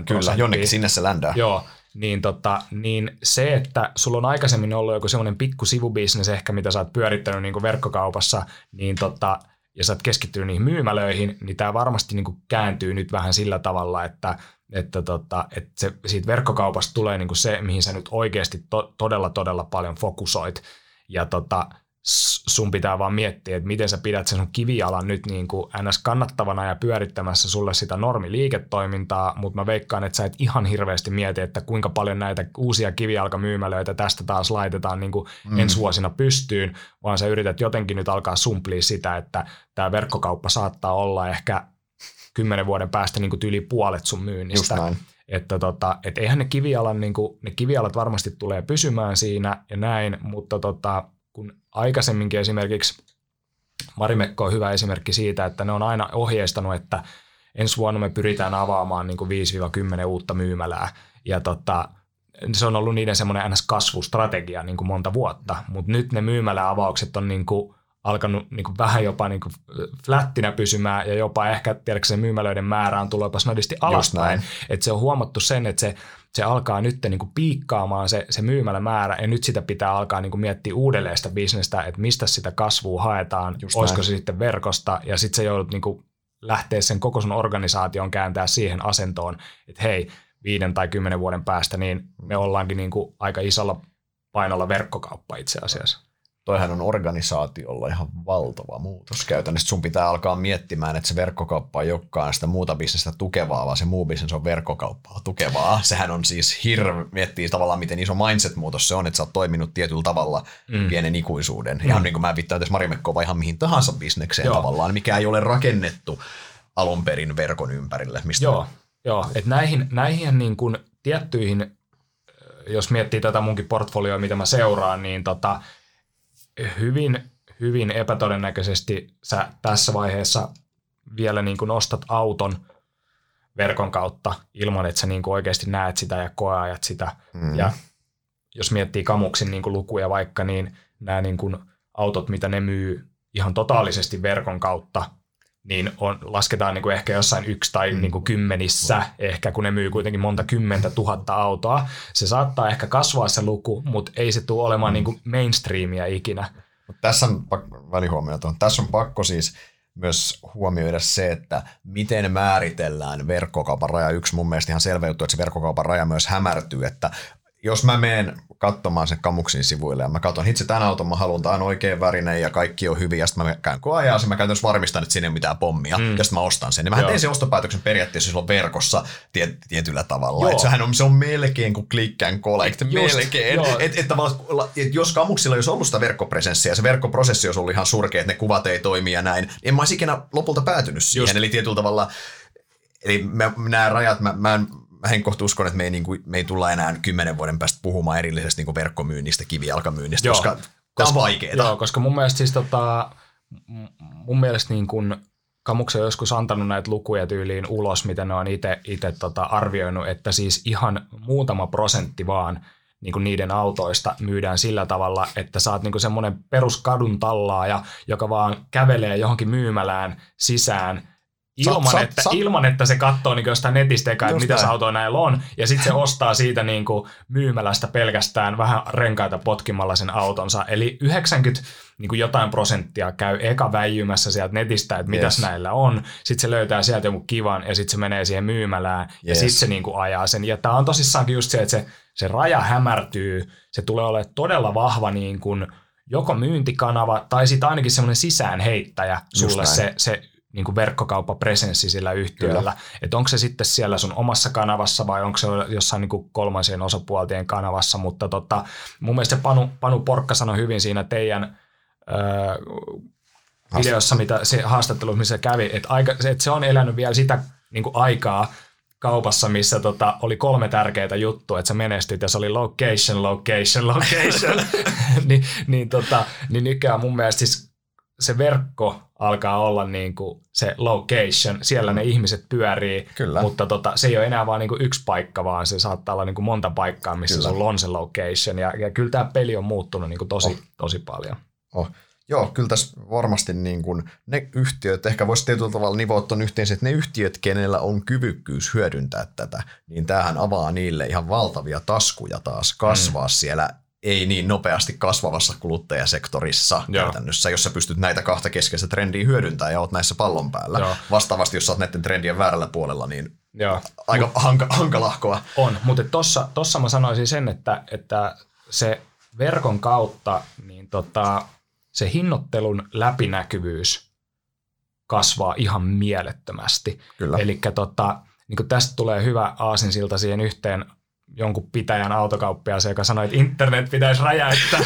Kyllä, jonnekin sinne se ländää. Joo, niin, tota, niin se, että sulla on aikaisemmin ollut joku semmoinen pikku sivubisnes ehkä, mitä sä oot pyörittänyt niin kuin verkkokaupassa, niin tota, ja sä oot keskittynyt niihin myymälöihin, niin tämä varmasti niin kuin kääntyy nyt vähän sillä tavalla, että, että, tota, että se, siitä verkkokaupasta tulee niin kuin se, mihin sä nyt oikeasti to, todella, todella paljon fokusoit. Ja tota, sun pitää vaan miettiä, että miten sä pidät sen sun kivialan nyt niin kuin ns. kannattavana ja pyörittämässä sulle sitä normiliiketoimintaa, mutta mä veikkaan, että sä et ihan hirveästi mieti, että kuinka paljon näitä uusia kivijalkamyymälöitä tästä taas laitetaan niin kuin mm. ensi vuosina pystyyn, vaan sä yrität jotenkin nyt alkaa sumplia sitä, että tämä verkkokauppa saattaa olla ehkä kymmenen vuoden päästä niin kuin yli puolet sun myynnistä. Että tota, et eihän ne kivialan, niin kuin, ne kivialat varmasti tulee pysymään siinä ja näin, mutta tota, kun aikaisemminkin esimerkiksi Marimekko on hyvä esimerkki siitä, että ne on aina ohjeistanut, että ensi vuonna me pyritään avaamaan niin kuin 5-10 uutta myymälää. Ja tota, se on ollut niiden semmoinen ns. kasvustrategia niin kuin monta vuotta, mutta nyt ne myymäläavaukset on niin kuin alkanut niin kuin vähän jopa niin kuin flättinä pysymään ja jopa ehkä tiedätkö, se myymälöiden määrä on tullut jopa snadisti alaspäin. Että se on huomattu sen, että se, se alkaa nyt niin kuin piikkaamaan se, se myymälämäärä ja nyt sitä pitää alkaa niin kuin miettiä uudelleen sitä bisnestä, että mistä sitä kasvua haetaan, Just olisiko näin. se sitten verkosta ja sitten se joudut niin kuin lähteä sen koko sun organisaation kääntää siihen asentoon, että hei, viiden tai kymmenen vuoden päästä, niin me ollaankin niin kuin aika isolla painolla verkkokauppa itse asiassa toihan on organisaatiolla ihan valtava muutos käytännössä. Sun pitää alkaa miettimään, että se verkkokauppa ei olekaan sitä muuta bisnestä tukevaa, vaan se muu bisnes on verkkokauppaa tukevaa. Sehän on siis hirveä, miettii tavallaan, miten iso mindset-muutos se on, että sä oot toiminut tietyllä tavalla mm. pienen ikuisuuden. Mm. Ihan niin kuin mä viittaan tässä Marimekkoa vai ihan mihin tahansa bisnekseen Joo. tavallaan, mikä ei ole rakennettu alun perin verkon ympärille. Mistä Joo, Joo. että näihin, näihin niin kuin tiettyihin, jos miettii tätä munkin portfolioa, mitä mä seuraan, niin tota, hyvin, hyvin epätodennäköisesti sä tässä vaiheessa vielä niin kuin ostat auton verkon kautta ilman, että sä niin kuin oikeasti näet sitä ja koeajat sitä. Mm. Ja jos miettii Kamuksin niin kuin lukuja vaikka, niin nämä niin kuin autot, mitä ne myy ihan totaalisesti verkon kautta, niin on, lasketaan niin kuin ehkä jossain yksi tai mm. niin kuin kymmenissä, mm. ehkä kun ne myy kuitenkin monta kymmentä tuhatta autoa. Se saattaa ehkä kasvaa se luku, mutta ei se tule olemaan mm. niin kuin mainstreamia ikinä. Mut tässä on välihuomio Tässä on pakko siis myös huomioida se, että miten määritellään verkkokaupan raja. Yksi mun mielestä ihan selvä juttu, että se verkkokaupan raja myös hämärtyy, että jos mä menen katsomaan sen kamuksin sivuille ja mä katson, itse tämän auton mä haluan, tämä on oikein värinen ja kaikki on hyvin ja sitten mä käyn koajaa sen, mä käytännössä varmistan, että siinä ei ole mitään pommia mm. ja sitten mä ostan sen. Ja mä teen sen ostopäätöksen periaatteessa silloin verkossa tiet, tietyllä tavalla. Et sehän on, se on melkein kuin click and collect, Just, melkein. Et, et, et, jos kamuksilla olisi ollut sitä verkkopresenssiä ja se verkkoprosessi olisi ollut ihan surkea, että ne kuvat ei toimi ja näin, niin en mä olisi ikinä lopulta päätynyt siihen. Just. Eli tietyllä tavalla Eli mä, nämä rajat, mä, mä en mä henkkohtu uskon, että me ei, niin kuin, me ei tulla enää kymmenen vuoden päästä puhumaan erillisestä niin kuin verkkomyynnistä, kivijalkamyynnistä, joo, koska, tämä on vaikeaa. Joo, koska mun mielestä siis tota, mun mielestä niin kuin Kamuksen on joskus antanut näitä lukuja tyyliin ulos, mitä ne on itse tota arvioinut, että siis ihan muutama prosentti vaan niin kuin niiden autoista myydään sillä tavalla, että saat niin semmoinen peruskadun tallaaja, joka vaan kävelee johonkin myymälään sisään – ilman, sa, että, sa, ilman että se katsoo niin jostain netistä eka, että mitä autoja näillä on, ja sitten se ostaa siitä niin kuin myymälästä pelkästään vähän renkaita potkimalla sen autonsa. Eli 90 niin kuin jotain prosenttia käy eka väijymässä sieltä netistä, että mitäs yes. näillä on. Sitten se löytää sieltä jonkun kivan, ja sitten se menee siihen myymälään, yes. ja sitten se niin kuin ajaa sen. Ja tämä on tosissaankin just se, että se, se raja hämärtyy, se tulee olemaan todella vahva niin kuin joko myyntikanava, tai sitten ainakin semmoinen sisäänheittäjä sulle se, se niin kuin verkkokauppapresenssi sillä yhtiöllä. Että onko se sitten siellä sun omassa kanavassa vai onko se jossain niin kuin kolmansien osapuoltien kanavassa. Mutta tota, mun mielestä Panu, Panu Porkka sanoi hyvin siinä teidän öö, videossa, mitä se haastattelu, missä kävi, että, aika, että se on elänyt vielä sitä niin kuin aikaa, kaupassa, missä tota, oli kolme tärkeää juttua, että sä menestyt ja se oli location, location, location. niin, niin, tota, niin nykyään mun mielestä siis se verkko alkaa olla niin kuin se location, siellä ne ihmiset pyörii, Kyllä. mutta tota, se ei ole enää vain niin yksi paikka, vaan se saattaa olla niin kuin monta paikkaa, missä kyllä. sulla on se location, ja, ja kyllä tämä peli on muuttunut niin kuin tosi, oh. tosi paljon. Oh. Joo, kyllä tässä varmasti niin kuin ne yhtiöt, ehkä voisi tietyllä tavalla nivoa tuon yhteen, että ne yhtiöt, kenellä on kyvykkyys hyödyntää tätä, niin tämähän avaa niille ihan valtavia taskuja taas kasvaa mm. siellä ei niin nopeasti kasvavassa kuluttajasektorissa Joo. käytännössä, jos sä pystyt näitä kahta keskeistä trendiä hyödyntämään ja oot näissä pallon päällä. Joo. Vastaavasti, jos sä oot näiden trendien väärällä puolella, niin Joo. aika hanka, hankalahkoa. On, mutta tossa, tossa mä sanoisin sen, että, että se verkon kautta niin tota, se hinnoittelun läpinäkyvyys kasvaa ihan mielettömästi. Eli tota, niin tästä tulee hyvä aasinsilta siihen yhteen jonkun pitäjän autokauppiaaseen, joka sanoi, että internet pitäisi räjäyttää,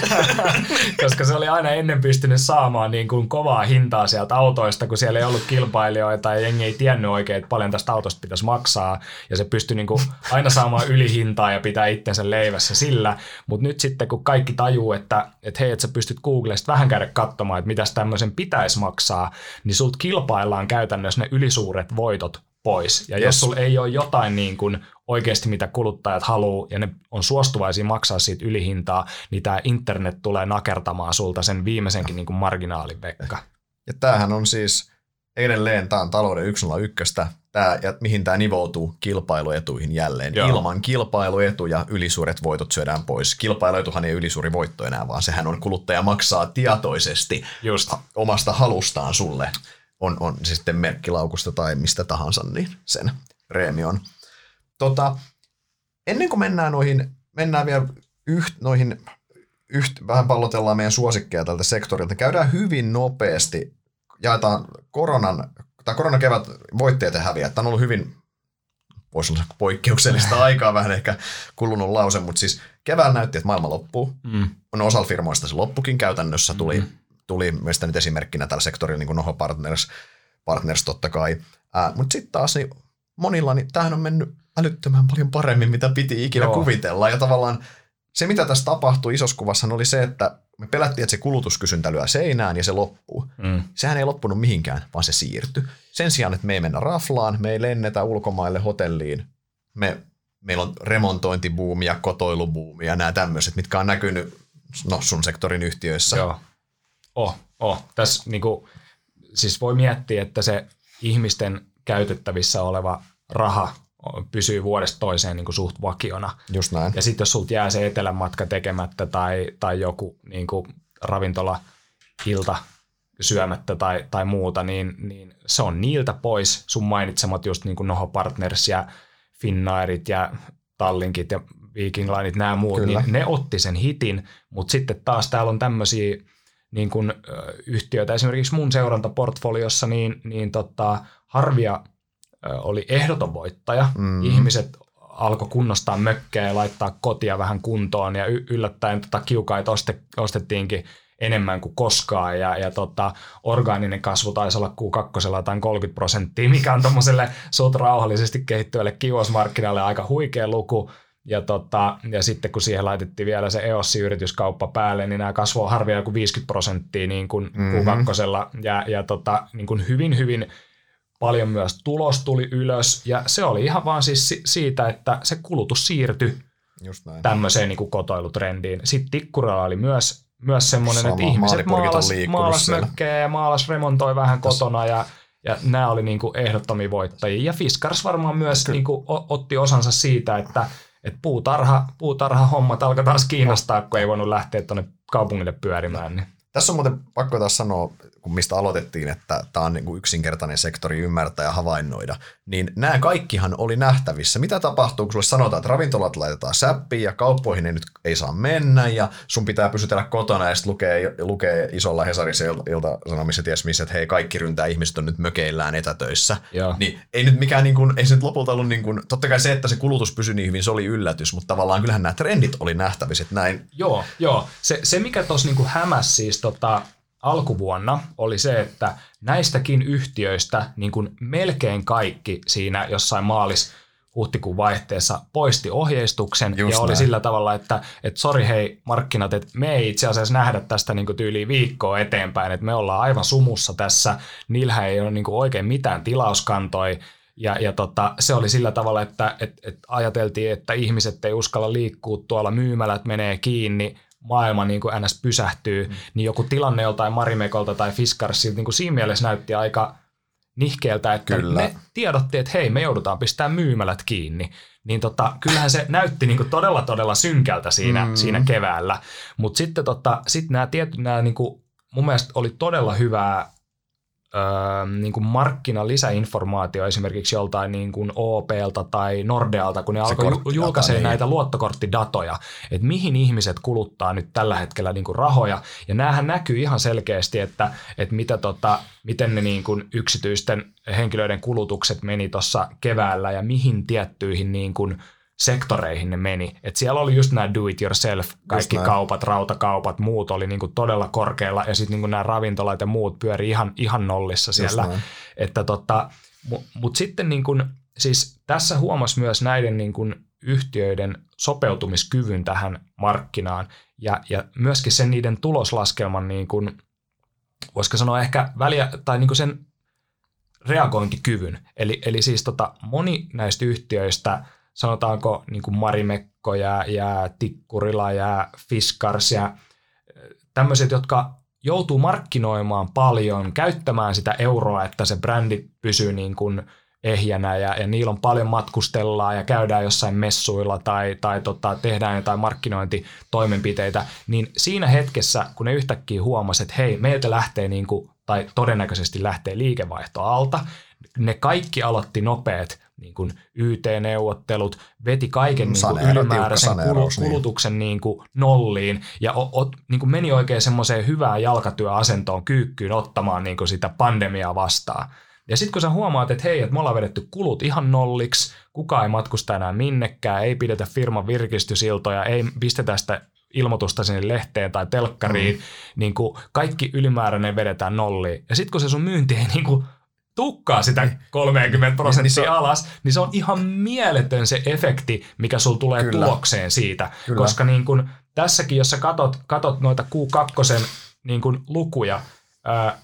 koska se oli aina ennen pystynyt saamaan niin kuin kovaa hintaa sieltä autoista, kun siellä ei ollut kilpailijoita ja jengi ei tiennyt oikein, että paljon tästä autosta pitäisi maksaa, ja se pystyi niin kuin aina saamaan ylihintaa ja pitää itsensä leivässä sillä, mutta nyt sitten kun kaikki tajuu, että, että hei, että sä pystyt Googlesta vähän käydä katsomaan, että mitäs tämmöisen pitäisi maksaa, niin sulta kilpaillaan käytännössä ne ylisuuret voitot pois. Ja yes. jos sulla ei ole jotain niin kuin oikeasti mitä kuluttajat haluaa ja ne on suostuvaisia maksaa siitä ylihintaa, niin tämä internet tulee nakertamaan sulta sen viimeisenkin niin kuin marginaalin vekka. Ja tämähän on siis edelleen, tämä on talouden 101, tämä, ja mihin tämä nivoutuu kilpailuetuihin jälleen. Joo. Ilman kilpailuetuja ylisuuret voitot syödään pois. Kilpailuetuhan ei ylisuuri voitto enää, vaan sehän on kuluttaja maksaa tietoisesti Just. omasta halustaan sulle. On, on se sitten merkkilaukusta tai mistä tahansa, niin sen reemion. Tota, ennen kuin mennään noihin, mennään vielä yht, noihin yht, vähän pallotellaan meidän suosikkeja tältä sektorilta. Käydään hyvin nopeasti, jaetaan koronan, tai koronakevät voitteet ja häviät. Tämä on ollut hyvin, voisi olla poikkeuksellista aikaa, vähän ehkä kulunut lause, mutta siis kevään näytti, että maailma loppuu. Mm. On osalla firmoista se loppukin käytännössä, tuli, mm. tuli meistä nyt esimerkkinä tällä sektorilla, niin kuin Noho Partners, Partners totta kai. Äh, mutta sitten taas niin monilla, niin tämähän on mennyt älyttömän paljon paremmin, mitä piti ikinä Joo. kuvitella. Ja tavallaan se, mitä tässä tapahtui isossa kuvassa, oli se, että me pelättiin, että se kulutuskysyntä lyö seinään ja se loppuu. Mm. Sehän ei loppunut mihinkään, vaan se siirtyi. Sen sijaan, että me ei mennä raflaan, me ei lennetä ulkomaille hotelliin, me, meillä on remontointibuumi ja kotoilubuumi ja nämä tämmöiset, mitkä on näkynyt no, sun sektorin yhtiöissä. Joo. Oh, oh. Tässä niinku, siis voi miettiä, että se ihmisten käytettävissä oleva raha pysyy vuodesta toiseen niin kuin suht vakiona. Just näin. Ja sitten jos sulta jää se etelän matka tekemättä tai, tai joku niin kuin ravintola ilta syömättä tai, tai muuta, niin, niin se on niiltä pois. Sun mainitsemat just niin kuin Noho Partners ja Finnairit ja Tallinkit ja Viking Lineit, nämä muut, Kyllä. niin ne otti sen hitin, mutta sitten taas täällä on tämmöisiä niin kuin, yhtiöitä, esimerkiksi mun seurantaportfoliossa, niin, niin tota, harvia oli ehdoton voittaja. Mm. Ihmiset alkoi kunnostaa mökkejä ja laittaa kotia vähän kuntoon ja yllättäen tota kiukaita ostettiinkin enemmän kuin koskaan ja, ja tota, orgaaninen kasvu taisi olla Q2 jotain 30 prosenttia, mikä on tuommoiselle suht rauhallisesti kehittyvälle kiuosmarkkinalle aika huikea luku. Ja, tota, ja sitten kun siihen laitettiin vielä se EOS-yrityskauppa päälle, niin nämä kasvoi harvia kuin 50 prosenttia niin kuin mm-hmm. Q2. Ja, ja tota, niin kuin hyvin, hyvin paljon myös tulos tuli ylös, ja se oli ihan vaan siis siitä, että se kulutus siirtyi Just näin. tämmöiseen niin kuin kotoilutrendiin. Sitten Tikkuralla oli myös, myös semmoinen, Sama, että ihmiset maalas, maalas mökkejä ja maalas remontoi vähän Täs... kotona, ja, ja nämä oli niin kuin ehdottomia voittajia. Ja Fiskars varmaan myös niin kuin otti osansa siitä, että että puutarha, puutarha hommat alkoi taas kiinnostaa, kun ei voinut lähteä tuonne kaupungille pyörimään. Niin. Tässä on muuten pakko taas sanoa, kun mistä aloitettiin, että tämä on niin yksinkertainen sektori ymmärtää ja havainnoida, niin nämä kaikkihan oli nähtävissä. Mitä tapahtuu, kun sulle sanotaan, että ravintolat laitetaan säppiin ja kauppoihin ei nyt ei saa mennä ja sun pitää pysytellä kotona ja sitten lukee, lukee isolla Hesarissa ilta sanomissa ties missä, että hei kaikki ryntää ihmiset on nyt mökeillään etätöissä. Joo. Niin ei nyt mikään, niin kuin, ei se nyt lopulta ollut, niin kuin, totta kai se, että se kulutus pysyi niin hyvin, se oli yllätys, mutta tavallaan kyllähän nämä trendit oli nähtävissä, että näin. Joo, joo. Se, se mikä tuossa niin hämäs siis tota, alkuvuonna oli se, että näistäkin yhtiöistä niin kuin melkein kaikki siinä jossain maalis huhtikuun vaihteessa poisti ohjeistuksen. Just ja oli näin. sillä tavalla, että et sori hei markkinat, että me ei itse asiassa nähdä tästä niin tyyliin viikkoa eteenpäin, että me ollaan aivan sumussa tässä, niillähän ei ole niin oikein mitään tilauskantoi, ja, ja tota, se oli sillä tavalla, että et, et ajateltiin, että ihmiset ei uskalla liikkua tuolla, myymälät menee kiinni, maailma niin kuin NS pysähtyy, mm. niin joku tilanne joltain Marimekolta tai Fiskarsilta niin kuin siinä mielessä näytti aika nihkeeltä, että Kyllä. me tiedottiin, että hei, me joudutaan pistämään myymälät kiinni. Niin tota, kyllähän se näytti niin kuin todella, todella synkältä siinä, mm. siinä keväällä. Mutta sitten tota, sit nämä tietyt, nämä niin kuin, mun mielestä oli todella hyvää öö, niin kuin markkinan lisäinformaatio esimerkiksi joltain niin kuin OPlta tai Nordealta, kun ne alkoi julkaisee niin. näitä luottokorttidatoja, että mihin ihmiset kuluttaa nyt tällä hetkellä niin kuin rahoja. Ja näähän näkyy ihan selkeästi, että, että mitä tota, miten ne niin kuin yksityisten henkilöiden kulutukset meni tuossa keväällä ja mihin tiettyihin niin kuin – sektoreihin ne meni. Et siellä oli just nämä do it yourself, kaikki kaupat, rautakaupat, muut oli niinku todella korkealla ja sitten niinku nämä ravintolat ja muut pyöri ihan, ihan nollissa siellä. Että tota, Mutta mut sitten niinku, siis tässä huomasi myös näiden niinku yhtiöiden sopeutumiskyvyn tähän markkinaan ja, ja myöskin sen niiden tuloslaskelman, niinku, voisiko sanoa ehkä väliä, tai niinku sen reagointikyvyn. Eli, eli siis tota, moni näistä yhtiöistä – sanotaanko niin kuin Marimekko ja, ja Tikkurila ja Fiskars ja tämmöiset, jotka joutuu markkinoimaan paljon, käyttämään sitä euroa, että se brändi pysyy niin kuin ehjänä ja, ja niillä on paljon matkustellaan ja käydään jossain messuilla tai, tai tota, tehdään jotain markkinointitoimenpiteitä, niin siinä hetkessä, kun ne yhtäkkiä huomasivat, että hei, meiltä lähtee niin kuin, tai todennäköisesti lähtee liikevaihto alta, ne kaikki aloitti nopeat niin kuin YT-neuvottelut, veti kaiken niin kuin ylimääräisen niin. kulutuksen niin. kuin nolliin ja o, o, niin kuin meni oikein semmoiseen hyvään jalkatyöasentoon kyykkyyn ottamaan niin kuin sitä pandemiaa vastaan. Ja sitten kun sä huomaat, että hei, että me ollaan vedetty kulut ihan nolliksi, kukaan ei matkusta enää minnekään, ei pidetä firman virkistysiltoja, ei pistetä sitä ilmoitusta sinne lehteen tai telkkariin, mm. niin kuin kaikki ylimääräinen vedetään nolliin. Ja sitten kun se sun myynti ei niin kuin tukkaa sitä 30 niin. prosenttia niin se, alas, niin se on ihan mieletön se efekti, mikä sul tulee kyllä, tulokseen siitä. Kyllä. Koska niin kun, tässäkin, jos sä katot, katot noita Q2 niin kun lukuja, ää,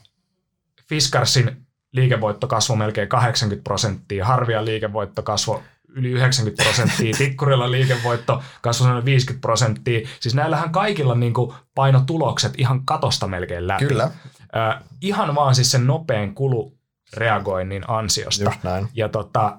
Fiskarsin liikevoitto kasvoi melkein 80 prosenttia, Harvia liikevoitto kasvoi yli 90 prosenttia, Tikkurilla liikevoitto kasvoi 50 prosenttia. Siis näillähän kaikilla niin kuin painotulokset ihan katosta melkein läpi. Kyllä. Äh, ihan vaan siis sen nopean kulu reagoinnin ansiosta. Just näin. Ja tota,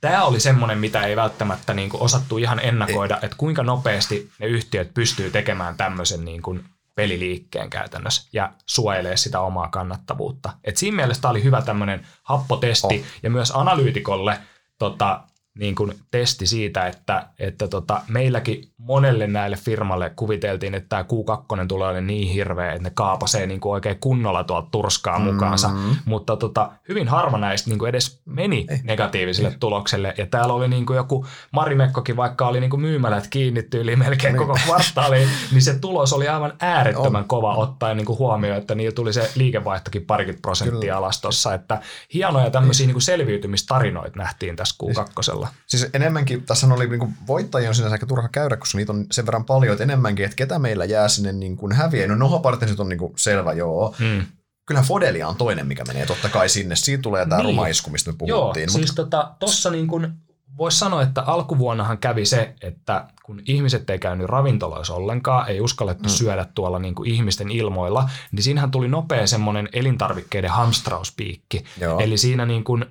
tämä oli semmoinen, mitä ei välttämättä niin kuin osattu ihan ennakoida, että kuinka nopeasti ne yhtiöt pystyy tekemään tämmöisen niin kuin peliliikkeen käytännössä ja suojelee sitä omaa kannattavuutta. Et siinä mielessä tämä oli hyvä tämmöinen happotesti oh. ja myös analyytikolle tota, niin kuin testi siitä, että, että tota, meilläkin monelle näille firmalle kuviteltiin, että tämä Q2 tulee olemaan niin hirveä, että ne kaapasee niin kuin oikein kunnolla tuolta turskaa mm-hmm. mukaansa. Mutta tota, hyvin harva näistä niin kuin edes meni Ei. negatiiviselle Ei. tulokselle. Ja täällä oli niin kuin joku Marimekkokin, vaikka oli niin kuin myymälät kiinnitty yli melkein niin. koko kvartaaliin, niin se tulos oli aivan äärettömän on. kova ottaen niin kuin huomioon, että niillä tuli se liikevaihtokin parikymmentä prosenttia Kyllä. alas tuossa. Että hienoja tämmöisiä niin. niin selviytymistarinoita nähtiin tässä Q2. Siis enemmänkin, tässä oli niin kuin voittajia on sinänsä aika turha käydä, koska niitä on sen verran paljon, että enemmänkin, että ketä meillä jää sinne niin kuin häviä. No nohopartensit on niin kuin selvä, joo. Hmm. Kyllähän Fodelia on toinen, mikä menee totta kai sinne. Siitä tulee tämä niin. rumaisku, mistä me puhuttiin. Joo, siis tota, tossa niin kuin voisi sanoa, että alkuvuonnahan kävi se, että kun ihmiset ei käynyt ravintoloissa ollenkaan, ei uskallettu mm. syödä tuolla niin kuin ihmisten ilmoilla, niin siinähän tuli nopea semmoinen elintarvikkeiden hamstrauspiikki. Joo. Eli siinä niin kuin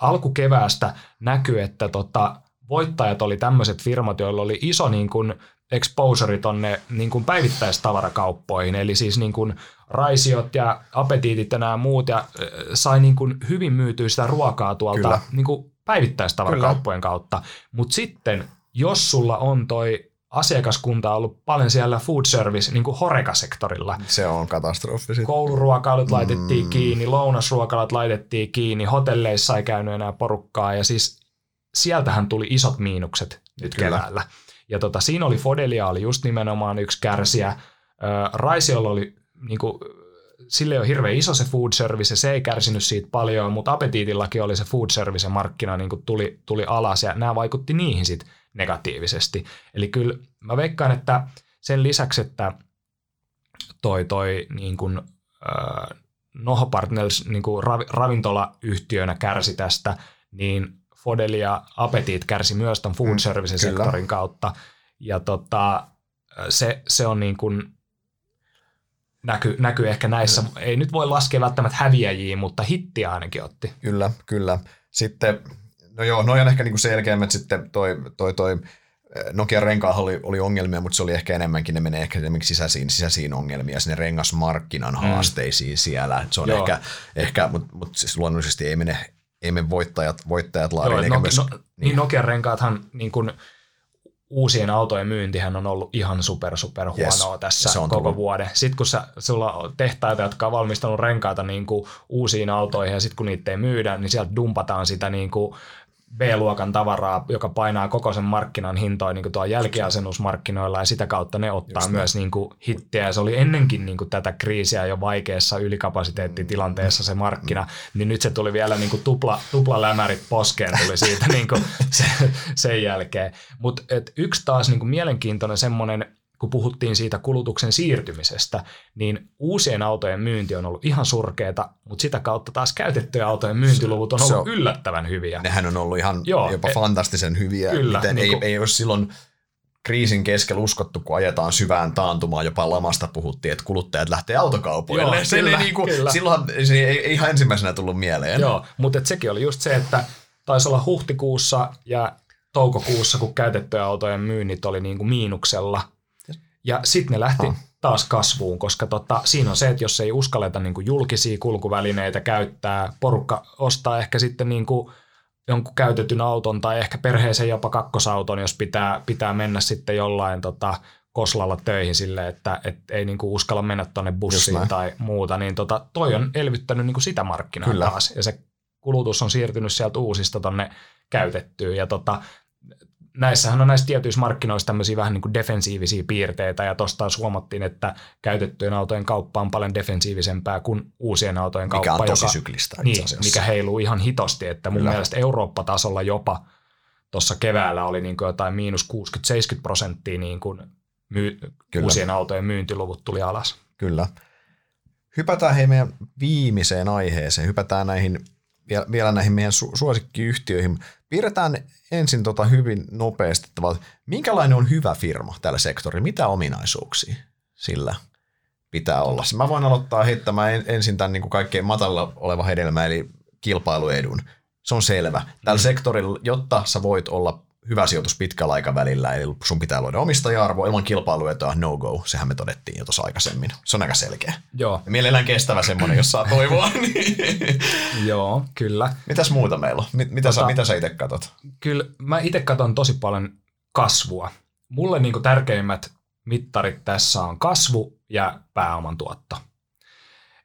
alkukeväästä näkyy, että tota, voittajat oli tämmöiset firmat, joilla oli iso niin kuin exposure tonne niin kuin päivittäistavarakauppoihin, eli siis niin kuin raisiot ja apetiitit ja nämä muut, ja sai niin kuin hyvin myytyä sitä ruokaa tuolta niin kuin päivittäistavarakauppojen Kyllä. kautta. Mutta sitten, jos sulla on toi asiakaskunta on ollut paljon siellä food service, niin kuin horekasektorilla. Se on katastrofi. Sitten. Kouluruokailut laitettiin mm. kiinni, lounasruokalat laitettiin kiinni, hotelleissa ei käynyt enää porukkaa ja siis sieltähän tuli isot miinukset nyt Kyllä. keväällä. Ja tota, siinä oli Fodelia oli just nimenomaan yksi kärsiä. Raisiolla oli niin kuin, sille on hirveän iso se food service ja se ei kärsinyt siitä paljon, mutta Appetiitillakin oli se food service markkina niin kuin tuli, tuli alas ja nämä vaikutti niihin sitten negatiivisesti. Eli kyllä mä veikkaan, että sen lisäksi, että toi, toi niin kuin, äh, Noho Partners niin kuin ravintolayhtiönä kärsi tästä, niin Fodeli ja Appetit kärsi myös tämän food mm, service-sektorin kautta. Ja tota, se, se on niin kuin, näkyy näky ehkä näissä, kyllä. ei nyt voi laskea välttämättä häviäjiä, mutta hittiä ainakin otti. Kyllä, kyllä. Sitten No joo, noin on ehkä niinku selkeämmät sitten toi, toi, toi eh, Nokia renkaalla oli, oli ongelmia, mutta se oli ehkä enemmänkin, ne menee ehkä sisäisiin, sisäisiin ongelmia, sinne rengasmarkkinan mm. haasteisiin siellä. Se on joo. ehkä, ehkä mutta mut siis luonnollisesti ei mene, ei mene voittajat, voittajat laariin. Joo, no, myös, no, niin. niin Nokian renkaathan niin kuin, uusien autojen myyntihän on ollut ihan super, super huonoa yes, tässä se on koko tullut. vuoden. Sitten kun sä, sulla on tehtaita, jotka on valmistanut renkaita niin kuin uusiin autoihin ja sitten kun niitä ei myydä, niin sieltä dumpataan sitä niin kuin B-luokan tavaraa, joka painaa koko sen markkinan hintoja niin tuo jälkiasennusmarkkinoilla ja sitä kautta ne ottaa Just myös niin kuin hittiä. Ja se oli ennenkin niin kuin tätä kriisiä jo vaikeassa ylikapasiteettitilanteessa se markkina, niin nyt se tuli vielä niin kuin tupla, tupla lämärit poskeen tuli siitä niin kuin se, sen jälkeen. Mutta yksi taas niin kuin mielenkiintoinen semmoinen kun puhuttiin siitä kulutuksen siirtymisestä, niin uusien autojen myynti on ollut ihan surkeeta, mutta sitä kautta taas käytettyjen autojen myyntiluvut on ollut on, yllättävän hyviä. Nehän on ollut ihan Joo, jopa e, fantastisen hyviä. Kyllä, Miten niin kuin, ei, ei olisi silloin kriisin keskellä uskottu, kun ajetaan syvään taantumaan, jopa lamasta puhuttiin, että kuluttajat lähtee autokaupoille. Joo, se kyllä, niin kuin, kyllä. Silloin se ei, ei ihan ensimmäisenä tullut mieleen. Joo, mutta sekin oli just se, että taisi olla huhtikuussa ja toukokuussa, kun käytettyjen autojen myynnit oli niin kuin miinuksella. Ja sitten ne lähti oh. taas kasvuun, koska tota, siinä on se, että jos ei uskalleta niin kuin julkisia kulkuvälineitä käyttää, porukka ostaa ehkä sitten niin kuin jonkun käytetyn auton tai ehkä perheeseen jopa kakkosauton, jos pitää, pitää mennä sitten jollain tota, koslalla töihin sille, että et ei niinku uskalla mennä tuonne bussiin tai muuta, niin tota, toi on elvyttänyt niinku sitä markkinaa Kyllä. taas. Ja se kulutus on siirtynyt sieltä uusista tonne käytettyyn. Ja tota, näissähän on näissä tietyissä markkinoissa tämmöisiä vähän niin kuin defensiivisiä piirteitä, ja tuosta taas huomattiin, että käytettyjen autojen kauppa on paljon defensiivisempää kuin uusien autojen kauppa. Mikä on tosi joka, syklistä niin, mikä heiluu ihan hitosti, että mun Kyllä. mielestä Eurooppa-tasolla jopa tuossa keväällä oli niin kuin jotain miinus 60-70 prosenttia niin kuin myy- uusien autojen myyntiluvut tuli alas. Kyllä. Hypätään hei meidän viimeiseen aiheeseen. Hypätään näihin vielä näihin meidän su- suosikkiyhtiöihin. Piirretään ensin tota hyvin nopeasti, että minkälainen on hyvä firma tällä sektorilla, mitä ominaisuuksia sillä pitää olla. Mä voin aloittaa heittämään ensin tämän niin kuin kaikkein matalla oleva hedelmä, eli kilpailuedun. Se on selvä. Tällä mm. sektorilla, jotta sä voit olla hyvä sijoitus pitkällä aikavälillä, eli sun pitää luoda omistaja-arvo ilman kilpailuetua, no go, sehän me todettiin jo tuossa aikaisemmin. Se on aika selkeä. Joo. Ja mielellään kestävä semmoinen, jos saa toivoa. niin. Joo, kyllä. Mitäs muuta meillä on? Mitä, tota, sä, mitä sä itse katot? Kyllä, mä itse katon tosi paljon kasvua. Mulle niin tärkeimmät mittarit tässä on kasvu ja pääoman tuotto.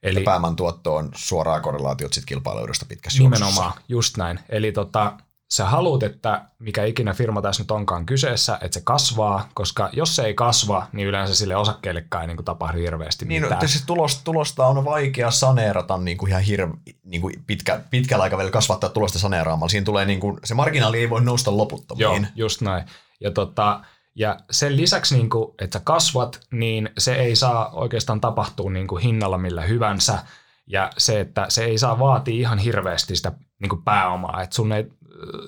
Eli, ja pääoman tuotto on suoraa korrelaatiot sit kilpailuudesta pitkässä Nimenomaan, juoksussa. just näin. Eli tota, sä haluat, että mikä ikinä firma tässä nyt onkaan kyseessä, että se kasvaa, koska jos se ei kasva, niin yleensä sille osakkeellekaan ei niin kuin tapahdu hirveästi niin, mitään. Niin, siis tulosta, tulosta on vaikea saneerata niin kuin ihan hirve, niin kuin pitkä, pitkällä aikavälillä kasvattaa tulosta saneeraamalla. Siinä tulee niin kuin, se marginaali ei voi nousta loputtomiin. Joo, just näin. Ja, tota, ja sen lisäksi, niin kuin, että sä kasvat, niin se ei saa oikeastaan tapahtua niin kuin hinnalla millä hyvänsä. Ja se, että se ei saa vaatia ihan hirveästi sitä niin kuin pääomaa. Että sun ei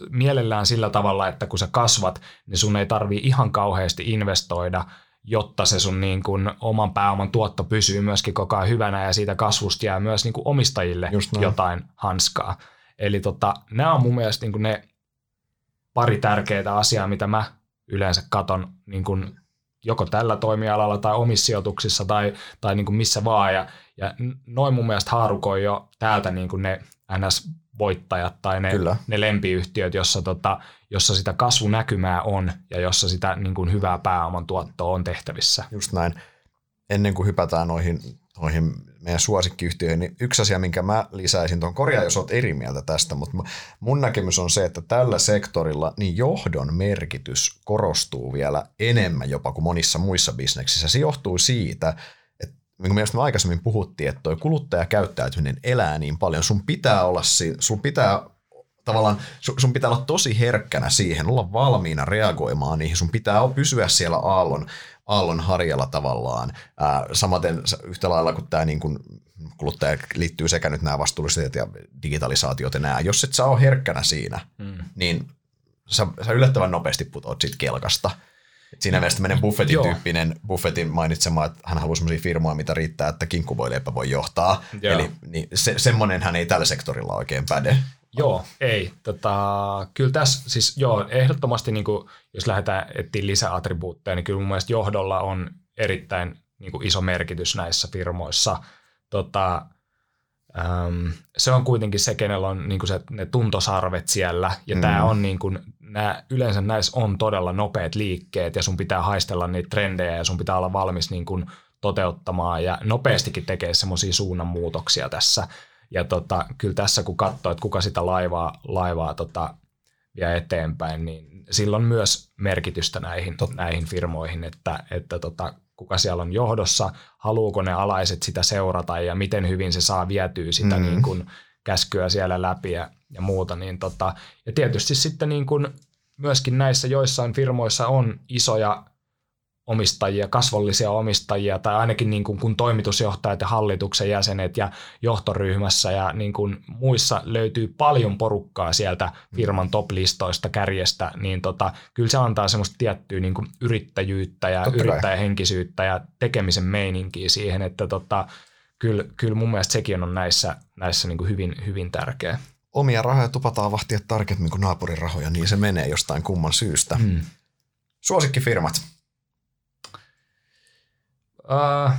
mielellään sillä tavalla, että kun sä kasvat, niin sun ei tarvi ihan kauheasti investoida, jotta se sun niin kuin oman pääoman tuotto pysyy myöskin koko ajan hyvänä ja siitä kasvusta jää myös niin kuin omistajille jotain hanskaa. Eli tota, nämä on mun mielestä niin kuin ne pari tärkeää asiaa, mitä mä yleensä katon niin kuin joko tällä toimialalla tai omissa sijoituksissa tai, tai niin kuin missä vaan. Ja, ja noin mun mielestä haarukoi jo täältä niin kuin ne ns voittajat tai ne, ne lempiyhtiöt, jossa, tota, jossa sitä kasvunäkymää on ja jossa sitä niin kuin hyvää pääoman tuottoa on tehtävissä. Just näin. Ennen kuin hypätään noihin, noihin meidän suosikkiyhtiöihin, niin yksi asia, minkä mä lisäisin, tuon korjaa, jos olet eri mieltä tästä, mutta mun näkemys on se, että tällä sektorilla niin johdon merkitys korostuu vielä enemmän jopa kuin monissa muissa bisneksissä. Se johtuu siitä, niin kuin me aikaisemmin puhuttiin, että tuo kuluttajakäyttäytyminen elää niin paljon, sun pitää olla, sun pitää tavallaan, sun pitää olla tosi herkkänä siihen, olla valmiina reagoimaan niihin, sun pitää pysyä siellä aallon, aallon harjalla tavallaan. Ää, samaten yhtä lailla kuin tämä niin kuin kuluttaja liittyy sekä nyt nämä vastuulliset ja digitalisaatiot ja nämä. Jos et sä ole herkkänä siinä, mm. niin sä, sä yllättävän nopeasti putoat siitä kelkasta. Siinä mielessä tämmöinen Buffetin Joo. tyyppinen, Buffetin mainitsema, että hän haluaa sellaisia firmoja, mitä riittää, että kinkkuvoileipä voi johtaa. Joo. Eli niin se, semmoinen hän ei tällä sektorilla oikein päde. Joo, ei. Tota, kyllä tässä, siis joo, ehdottomasti niin kuin, jos lähdetään etsiä lisäattribuutteja, niin kyllä mun mielestä johdolla on erittäin niin kuin iso merkitys näissä firmoissa. Tota, äm, se on kuitenkin se, kenellä on niin kuin se, ne tuntosarvet siellä, ja mm. tämä on niin kuin, nää, yleensä näissä on todella nopeat liikkeet, ja sun pitää haistella niitä trendejä, ja sun pitää olla valmis niin kuin, toteuttamaan, ja nopeastikin tekee semmoisia suunnanmuutoksia tässä. Ja tota, kyllä tässä kun katsoo, että kuka sitä laivaa, laivaa tota, vie eteenpäin, niin silloin myös merkitystä näihin, näihin firmoihin, että, että tota, kuka siellä on johdossa, haluuko ne alaiset sitä seurata ja miten hyvin se saa vietyä sitä mm. niin kuin käskyä siellä läpi ja, ja muuta. Niin tota, ja tietysti sitten niin kuin myöskin näissä joissain firmoissa on isoja omistajia, kasvollisia omistajia, tai ainakin niin kuin, kun toimitusjohtajat ja hallituksen jäsenet ja johtoryhmässä ja niin kuin muissa löytyy paljon porukkaa sieltä firman top-listoista kärjestä, niin tota, kyllä se antaa semmoista tiettyä niin kuin yrittäjyyttä ja Totta yrittäjähenkisyyttä ja tekemisen meininkiä siihen, että tota, kyllä, kyllä mun mielestä sekin on näissä, näissä niin kuin hyvin, hyvin tärkeä. Omia rahoja tupataan vahtia tarkemmin kuin naapurin rahoja, niin se menee jostain kumman syystä. Mm. Suosikkifirmat. Uh,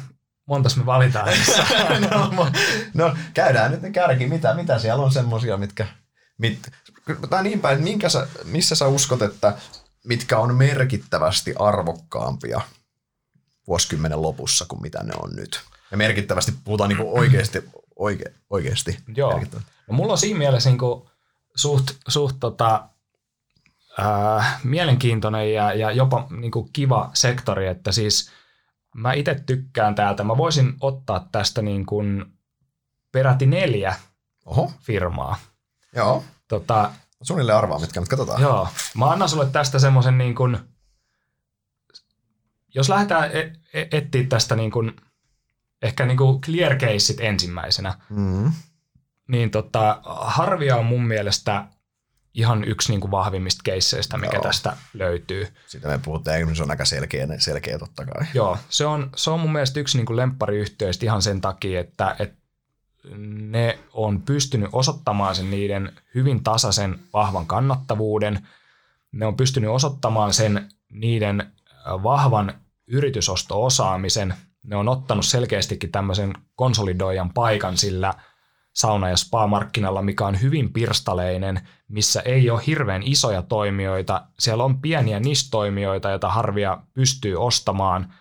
montas me valitaan no, no, käydään nyt ne kärki. Mitä, mitä siellä on semmosia, mitkä... Mit, tai niin päin, minkä sä, missä sä uskot, että mitkä on merkittävästi arvokkaampia vuosikymmenen lopussa kuin mitä ne on nyt? Ja merkittävästi puhutaan niinku oikeasti, oike, oikeasti. Joo. No, mulla on siinä mielessä niin kuin suht, suht tota, ää, mielenkiintoinen ja, ja jopa niin kuin kiva sektori, että siis mä itse tykkään täältä. Mä voisin ottaa tästä niin kuin peräti neljä Oho, firmaa. joo. Tota, Suunnilleen arvaa, mitkä nyt katsotaan. Joo, mä annan sulle tästä semmoisen niin kuin, jos lähdetään e- e- etsiä tästä niin kuin, ehkä niin kuin clear caseit ensimmäisenä, Mm. niin tota, Harvia on mun mielestä ihan yksi niin kuin vahvimmista keisseistä, mikä Joo. tästä löytyy. Sitä me puhutaan, se on aika selkeä, selkeä totta kai. Joo, se on, se on mun mielestä yksi niin kuin lemppariyhtiöistä ihan sen takia, että, että ne on pystynyt osoittamaan sen niiden hyvin tasaisen vahvan kannattavuuden. Ne on pystynyt osoittamaan sen niiden äh, vahvan yritysosto-osaamisen. Ne on ottanut selkeästikin tämmöisen konsolidoijan paikan sillä sauna- ja spa-markkinalla, mikä on hyvin pirstaleinen, missä ei ole hirveän isoja toimijoita. Siellä on pieniä nistoimijoita, joita harvia pystyy ostamaan,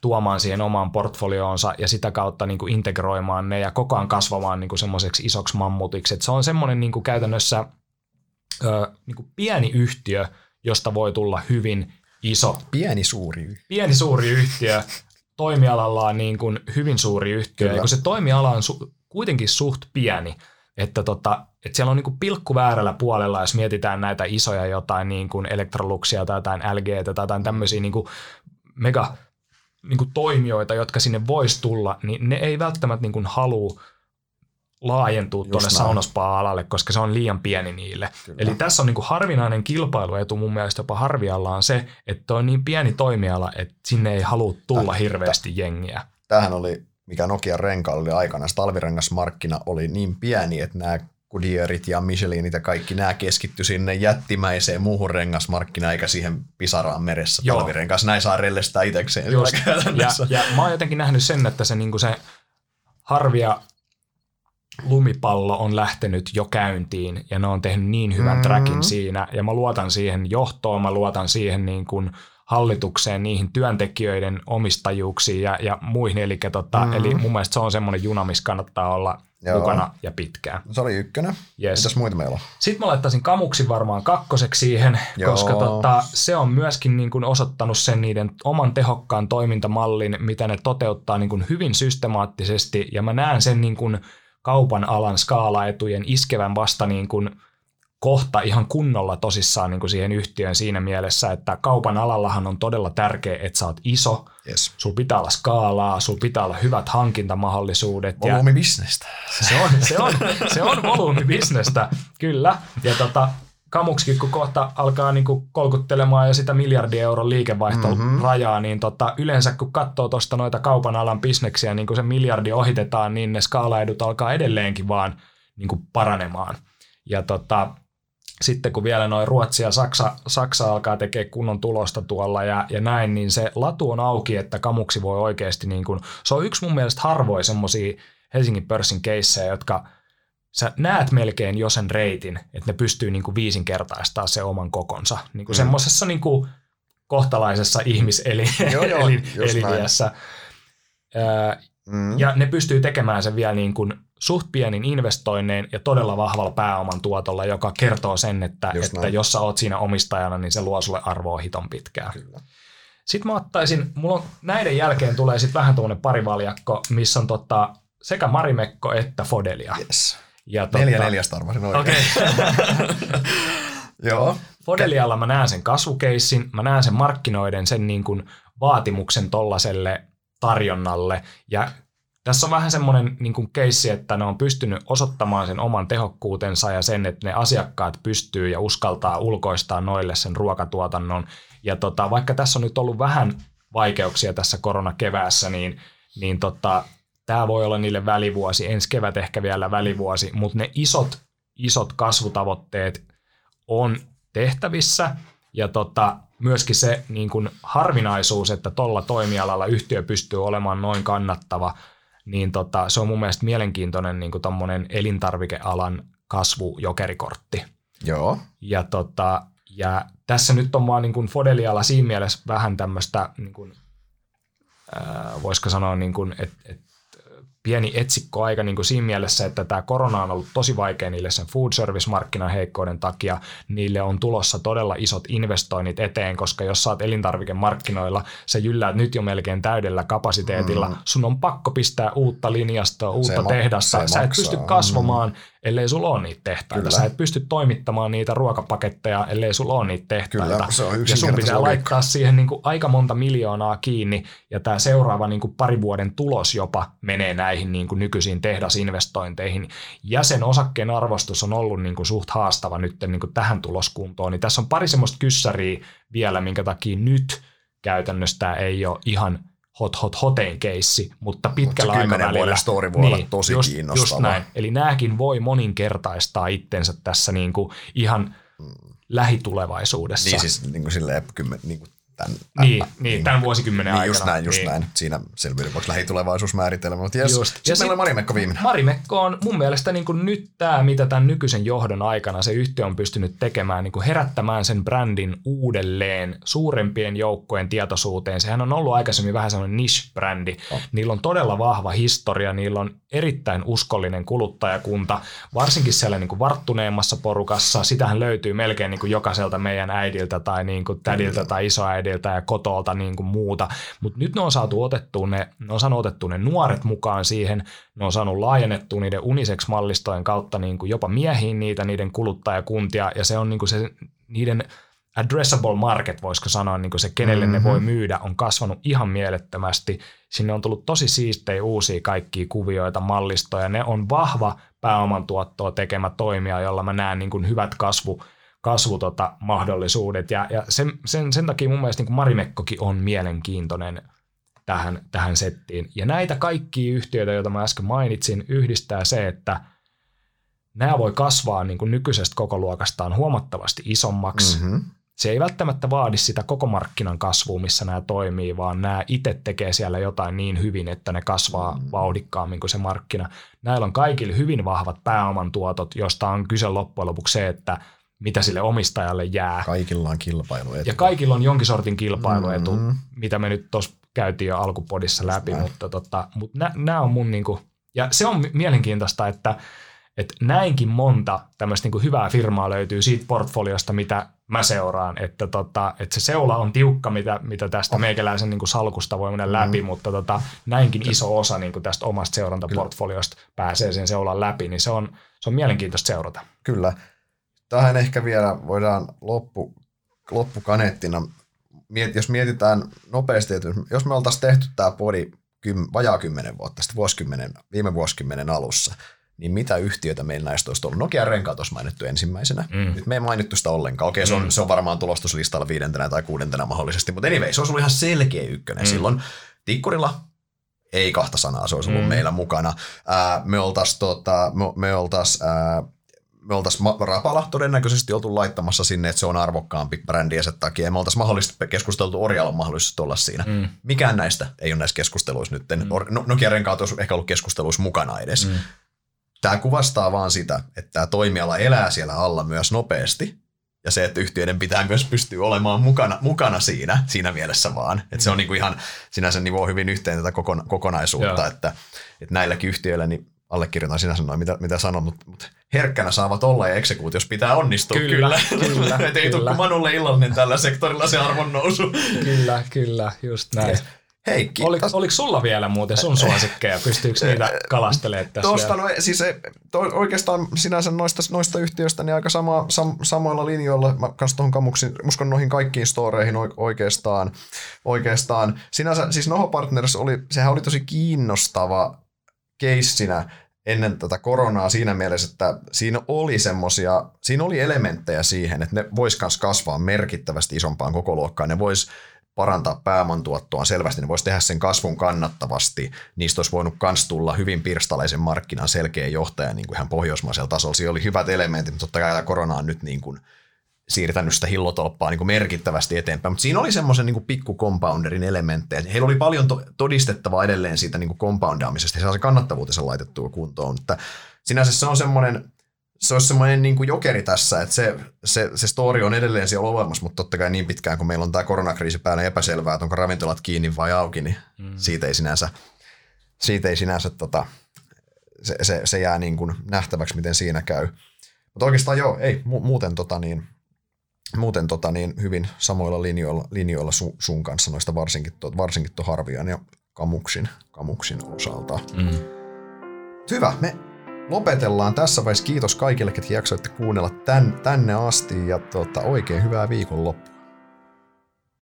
tuomaan siihen omaan portfolioonsa ja sitä kautta niin kuin integroimaan ne ja koko ajan kasvamaan niin kuin semmoiseksi isoksi mammutiksi. Et se on semmoinen niin kuin käytännössä ö, niin kuin pieni yhtiö, josta voi tulla hyvin iso Pieni suuri yhtiö. pieni suuri yhtiö, toimialallaan niin kuin hyvin suuri yhtiö, Kyllä. ja kun se toimiala on su- kuitenkin suht pieni, että, tota, että siellä on niin kuin pilkku väärällä puolella, jos mietitään näitä isoja jotain niin kuin Electroluxia tai jotain LG tai jotain tämmöisiä niin kuin mega niin kuin toimijoita, jotka sinne voisi tulla, niin ne ei välttämättä niin kuin halua laajentua tuonne näin. saunaspaa-alalle, koska se on liian pieni niille. Kyllä. Eli tässä on niin kuin harvinainen kilpailuetu mun mielestä jopa Harvialla on se, että on niin pieni toimiala, että sinne ei halua tulla Tä- hirveästi jengiä. Tämähän oli, mikä Nokia renkaalla oli aikana, talvirengasmarkkina oli niin pieni, että nämä Goodyearit ja Michelinit ja kaikki nämä keskitty sinne jättimäiseen muuhun rengasmarkkinaan, eikä siihen pisaraan meressä Joo. talvirengas. Näin saa rellestää itsekseen. Just, ja, ja mä oon jotenkin nähnyt sen, että se, niin kuin se Harvia lumipallo on lähtenyt jo käyntiin ja ne on tehnyt niin hyvän Mhm. mm. trackin siinä ja mä luotan siihen johtoon, mä luotan siihen niin kuin hallitukseen, niihin työntekijöiden omistajuuksiin ja, ja muihin. Eli, tota, Mhm. mm. eli mun mielestä se on semmoinen juna, missä kannattaa olla Joo. Mukana ja pitkään. Se oli ykkönen. Yes. Mitäs muita meillä on? Sitten mä laittaisin kamuksin varmaan kakkoseksi siihen, Joo. koska tota, se on myöskin niin kuin osoittanut sen niiden oman tehokkaan toimintamallin, mitä ne toteuttaa niin kuin hyvin systemaattisesti, ja mä näen sen niin kuin kaupan alan skaalaetujen iskevän vasta niin kuin kohta ihan kunnolla tosissaan niin kuin siihen yhtiöön siinä mielessä, että kaupan alallahan on todella tärkeää, että sä oot iso, Yes. sulla pitää olla skaalaa, sulla pitää olla hyvät hankintamahdollisuudet. ja- Volyymibisnestä. se on, se on, se on volyymibisnestä, kyllä. Ja tota, kamuksikin, kun kohta alkaa niinku kolkuttelemaan jo sitä miljardin euron liikevaihtorajaa, niin tota, yleensä kun katsoo tuosta noita kaupan alan bisneksiä, niin kun se miljardi ohitetaan, niin ne skaalaedut alkaa edelleenkin vaan niinku paranemaan. Ja tota, sitten kun vielä noin Ruotsi ja Saksa, Saksa alkaa tekemään kunnon tulosta tuolla ja, ja näin, niin se latu on auki, että kamuksi voi oikeasti, niin kuin, se on yksi mun mielestä harvoin semmoisia Helsingin pörssin keissejä, jotka sä näet melkein jo sen reitin, että ne pystyy niin kuin viisinkertaistaa se oman kokonsa. Niin kuin Mm. mm. semmoisessa niin kuin kohtalaisessa ihmiseliniässä. Mm. Ja ne pystyy tekemään sen vielä niin kuin suht pienin investoinnein ja todella vahvalla pääoman tuotolla, joka kertoo sen, että, Just että näin. jos sä oot siinä omistajana, niin se luo sulle arvoa hiton pitkään. Kyllä. Sitten mä ottaisin, mulla on, näiden jälkeen tulee sitten vähän tuommoinen parivaljakko, missä on tota, sekä Marimekko että Fodelia. Yes. Ja tota, Neljä neljästä arvasin oikein. Okei. Joo. Fodelialla mä näen sen kasvukeissin, mä näen sen markkinoiden, sen niin kuin vaatimuksen tollaselle tarjonnalle. Ja tässä on vähän semmoinen niin kuin keissi, että ne on pystynyt osoittamaan sen oman tehokkuutensa ja sen, että ne asiakkaat pystyy ja uskaltaa ulkoistaa noille sen ruokatuotannon. Ja tota, vaikka tässä on nyt ollut vähän vaikeuksia tässä koronakeväässä, niin, niin tota, tämä voi olla niille välivuosi, ensi kevät ehkä vielä välivuosi, mutta ne isot, isot kasvutavoitteet on tehtävissä ja tota, myöskin se niin kuin harvinaisuus, että tuolla toimialalla yhtiö pystyy olemaan noin kannattava, niin tota, se on mun mielestä mielenkiintoinen niin kuin elintarvikealan kasvujokerikortti. Joo. Ja, tota, ja tässä nyt on vaan niin kuin Fodelialla siinä mielessä vähän tämmöistä, niin kuin, voisiko sanoa, niin kuin, että et pieni etsikkoaika niin kuin siinä mielessä, että tämä korona on ollut tosi vaikea niille sen food service-markkinan heikkouden takia. Niille on tulossa todella isot investoinnit eteen, koska jos saat elintarvikemarkkinoilla, se jylläät nyt jo melkein täydellä kapasiteetilla. Mm. Sun on pakko pistää uutta linjastoa, uutta se tehdasta. Ma- Sä et pysty kasvamaan, mm ellei sulla ole niitä tehtaita. Kyllä. Sä et pysty toimittamaan niitä ruokapaketteja, ellei sulla ole niitä tehtaita. Kyllä, se on ja sun pitää laittaa siihen niin kuin aika monta miljoonaa kiinni, ja tämä seuraava niin kuin pari vuoden tulos jopa menee näihin niin kuin nykyisiin tehdasinvestointeihin. Ja sen osakkeen arvostus on ollut niin kuin suht haastava nyt niin kuin tähän tuloskuntoon. Niin tässä on pari semmoista kyssäriä vielä, minkä takia nyt käytännössä tämä ei ole ihan – hot hot hotein keissi, mutta pitkällä mutta aikavälillä. story voi niin, olla tosi just, kiinnostava. Just näin. Eli nämäkin voi moninkertaistaa itsensä tässä niin kuin ihan mm. lähitulevaisuudessa. Niin siis niin kuin silleen, kymmen, niin kuin tämän, niin, ä, niin, tämän vuosikymmenen niin, aikana. Just näin, just niin. näin. Siinä selvyyden vuoksi lähitulevaisuus määritellä. Mutta yes. Just. Sitten ja meillä on Marimekko viimeinen. Marimekko on mun mielestä niin kuin nyt tämä, mitä tämän nykyisen johdon aikana se yhtiö on pystynyt tekemään, niin kuin herättämään sen brändin uudelleen suurempien joukkojen tietoisuuteen. Sehän on ollut aikaisemmin vähän sellainen niche-brändi. Oh. Niillä on todella vahva historia, niillä on erittäin uskollinen kuluttajakunta, varsinkin siellä niin kuin varttuneemmassa porukassa. Sitähän löytyy melkein niin kuin jokaiselta meidän äidiltä tai niin kuin tädiltä mm. tai isoäidiltä äidiltä ja kotolta niin kuin muuta. Mutta nyt ne on saatu otettua ne, ne on saanut otettua ne nuoret mukaan siihen, ne on saanut laajennettua niiden unisex-mallistojen kautta niin kuin jopa miehiin niitä, niiden kuluttajakuntia, ja se on niin kuin se niiden addressable market, voisiko sanoa, niin kuin se, kenelle mm-hmm. ne voi myydä, on kasvanut ihan mielettömästi. Sinne on tullut tosi siistejä uusia kaikkia kuvioita, mallistoja. Ne on vahva pääoman tuottoa tekemä toimija, jolla mä näen niin kuin hyvät kasvu, kasvumahdollisuudet. Ja, ja sen, sen, sen takia mun mielestä niin kuin Marimekkokin on mielenkiintoinen tähän, tähän settiin. Ja näitä kaikkia yhtiöitä, joita mä äsken mainitsin, yhdistää se, että nämä voi kasvaa niin kuin nykyisestä koko luokastaan huomattavasti isommaksi. Mm-hmm. Se ei välttämättä vaadi sitä koko markkinan kasvua, missä nämä toimii, vaan nämä itse tekee siellä jotain niin hyvin, että ne kasvaa mm. vauhdikkaammin kuin se markkina. Näillä on kaikille hyvin vahvat pääoman tuotot, josta on kyse loppujen lopuksi se, että mitä sille omistajalle jää. Kaikilla on kilpailuetu. Ja kaikilla on jonkin sortin kilpailuetu, mm-hmm. mitä me nyt tuossa käytiin jo alkupodissa läpi, Näin. mutta, tota, mutta nämä on mun niinku, ja se on mielenkiintoista, että, että näinkin monta tämmöistä niinku hyvää firmaa löytyy siitä portfoliosta, mitä mä seuraan, että, tota, että se seula on tiukka, mitä, mitä tästä oh. meikäläisen niin kuin salkusta voi mennä läpi, mm. mutta tota, näinkin iso osa niin kuin tästä omasta seurantaportfoliosta Kyllä. pääsee sen seulan läpi, niin se on, se on mielenkiintoista seurata. Kyllä. Tähän ehkä vielä voidaan loppu, loppukaneettina, jos mietitään nopeasti, että jos me oltaisiin tehty tämä podi kym, vajaa kymmenen vuotta sitten vuosikymmenen, viime vuosikymmenen alussa, niin mitä yhtiöitä meillä näistä olisi ollut? Nokia renkaat olisi mainittu ensimmäisenä. Mm. Nyt me ei mainittu sitä ollenkaan. Okei, se on, mm. se on varmaan tulostuslistalla viidentenä tai kuudentena mahdollisesti, mutta anyway, se olisi ollut ihan selkeä ykkönen mm. silloin. Tikkurilla ei kahta sanaa, se olisi ollut mm. meillä mukana. Ää, me oltaisiin tota, me, me oltais, me oltaisiin Rapala todennäköisesti oltu laittamassa sinne, että se on arvokkaampi takia. Ja me oltaisiin mahdollisesti keskusteltu Orjalon mahdollisesti olla siinä. Mm. Mikään näistä ei ole näissä keskusteluissa nyt. Mm. No, Nokia renkaat olisi ehkä ollut keskusteluissa mukana edes. Mm. Tämä kuvastaa vaan sitä, että tämä toimiala elää siellä alla myös nopeasti. Ja se, että yhtiöiden pitää myös pystyä olemaan mukana, mukana siinä, siinä mielessä vaan. Että mm. se on mm. niinku ihan sinänsä nivoo hyvin yhteen tätä kokonaisuutta, että, että näilläkin yhtiöillä niin allekirjoitan sinä sanoa, mitä, mitä sanon, mutta, mutta herkkänä saavat olla ja eksekuutios pitää onnistua. Kyllä, kyllä. kyllä ei tule Manulle illallinen tällä sektorilla se arvon nousu. kyllä, kyllä, just näin. Hei, Oliko, oliko sulla vielä muuten sun suosikkeja? Pystyykö niitä kalastelemaan tässä Tuosta no, siis to, oikeastaan sinänsä noista, noista yhtiöistä niin aika sama, sam, samoilla linjoilla. Mä kans tuohon kamuksin, uskon noihin kaikkiin storeihin oikeastaan. oikeastaan. Sinänsä, siis Noho Partners oli, sehän oli tosi kiinnostava keissinä ennen tätä koronaa siinä mielessä, että siinä oli semmosia, siinä oli elementtejä siihen, että ne vois kasvaa merkittävästi isompaan koko luokkaan. Ne vois parantaa pääoman tuottoa selvästi, ne voisi tehdä sen kasvun kannattavasti. Niistä olisi voinut myös tulla hyvin pirstaleisen markkinan selkeä johtaja niin kuin ihan pohjoismaisella tasolla. Siinä oli hyvät elementit, mutta totta kai korona on nyt niin kuin siirtänyt sitä hillotolppaa niin kuin merkittävästi eteenpäin. Mutta siinä oli semmoisen niin pikku compounderin elementtejä. Heillä oli paljon to- todistettavaa edelleen siitä niin kuin compoundaamisesta. He saa se kannattavuutensa laitettua kuntoon. Että sinänsä se on semmoinen se olisi semmoinen niin kuin jokeri tässä, että se, se, se story on edelleen siellä olemassa, mutta totta kai niin pitkään, kun meillä on tämä koronakriisi päällä epäselvää, että onko ravintolat kiinni vai auki, niin mm. siitä ei sinänsä, siitä ei sinänsä tota, se, se, se, jää niin kuin nähtäväksi, miten siinä käy. Mutta oikeastaan joo, ei, mu- muuten, tota niin, muuten tota niin, hyvin samoilla linjoilla, linjoilla sun, sun kanssa noista varsinkin tuon varsinkin to Harvian ja Kamuksin, Kamuksin osalta. Mm. Hyvä, me lopetellaan tässä vaiheessa. Kiitos kaikille, ketkä jaksoitte kuunnella tän, tänne asti ja tota, oikein hyvää viikonloppua.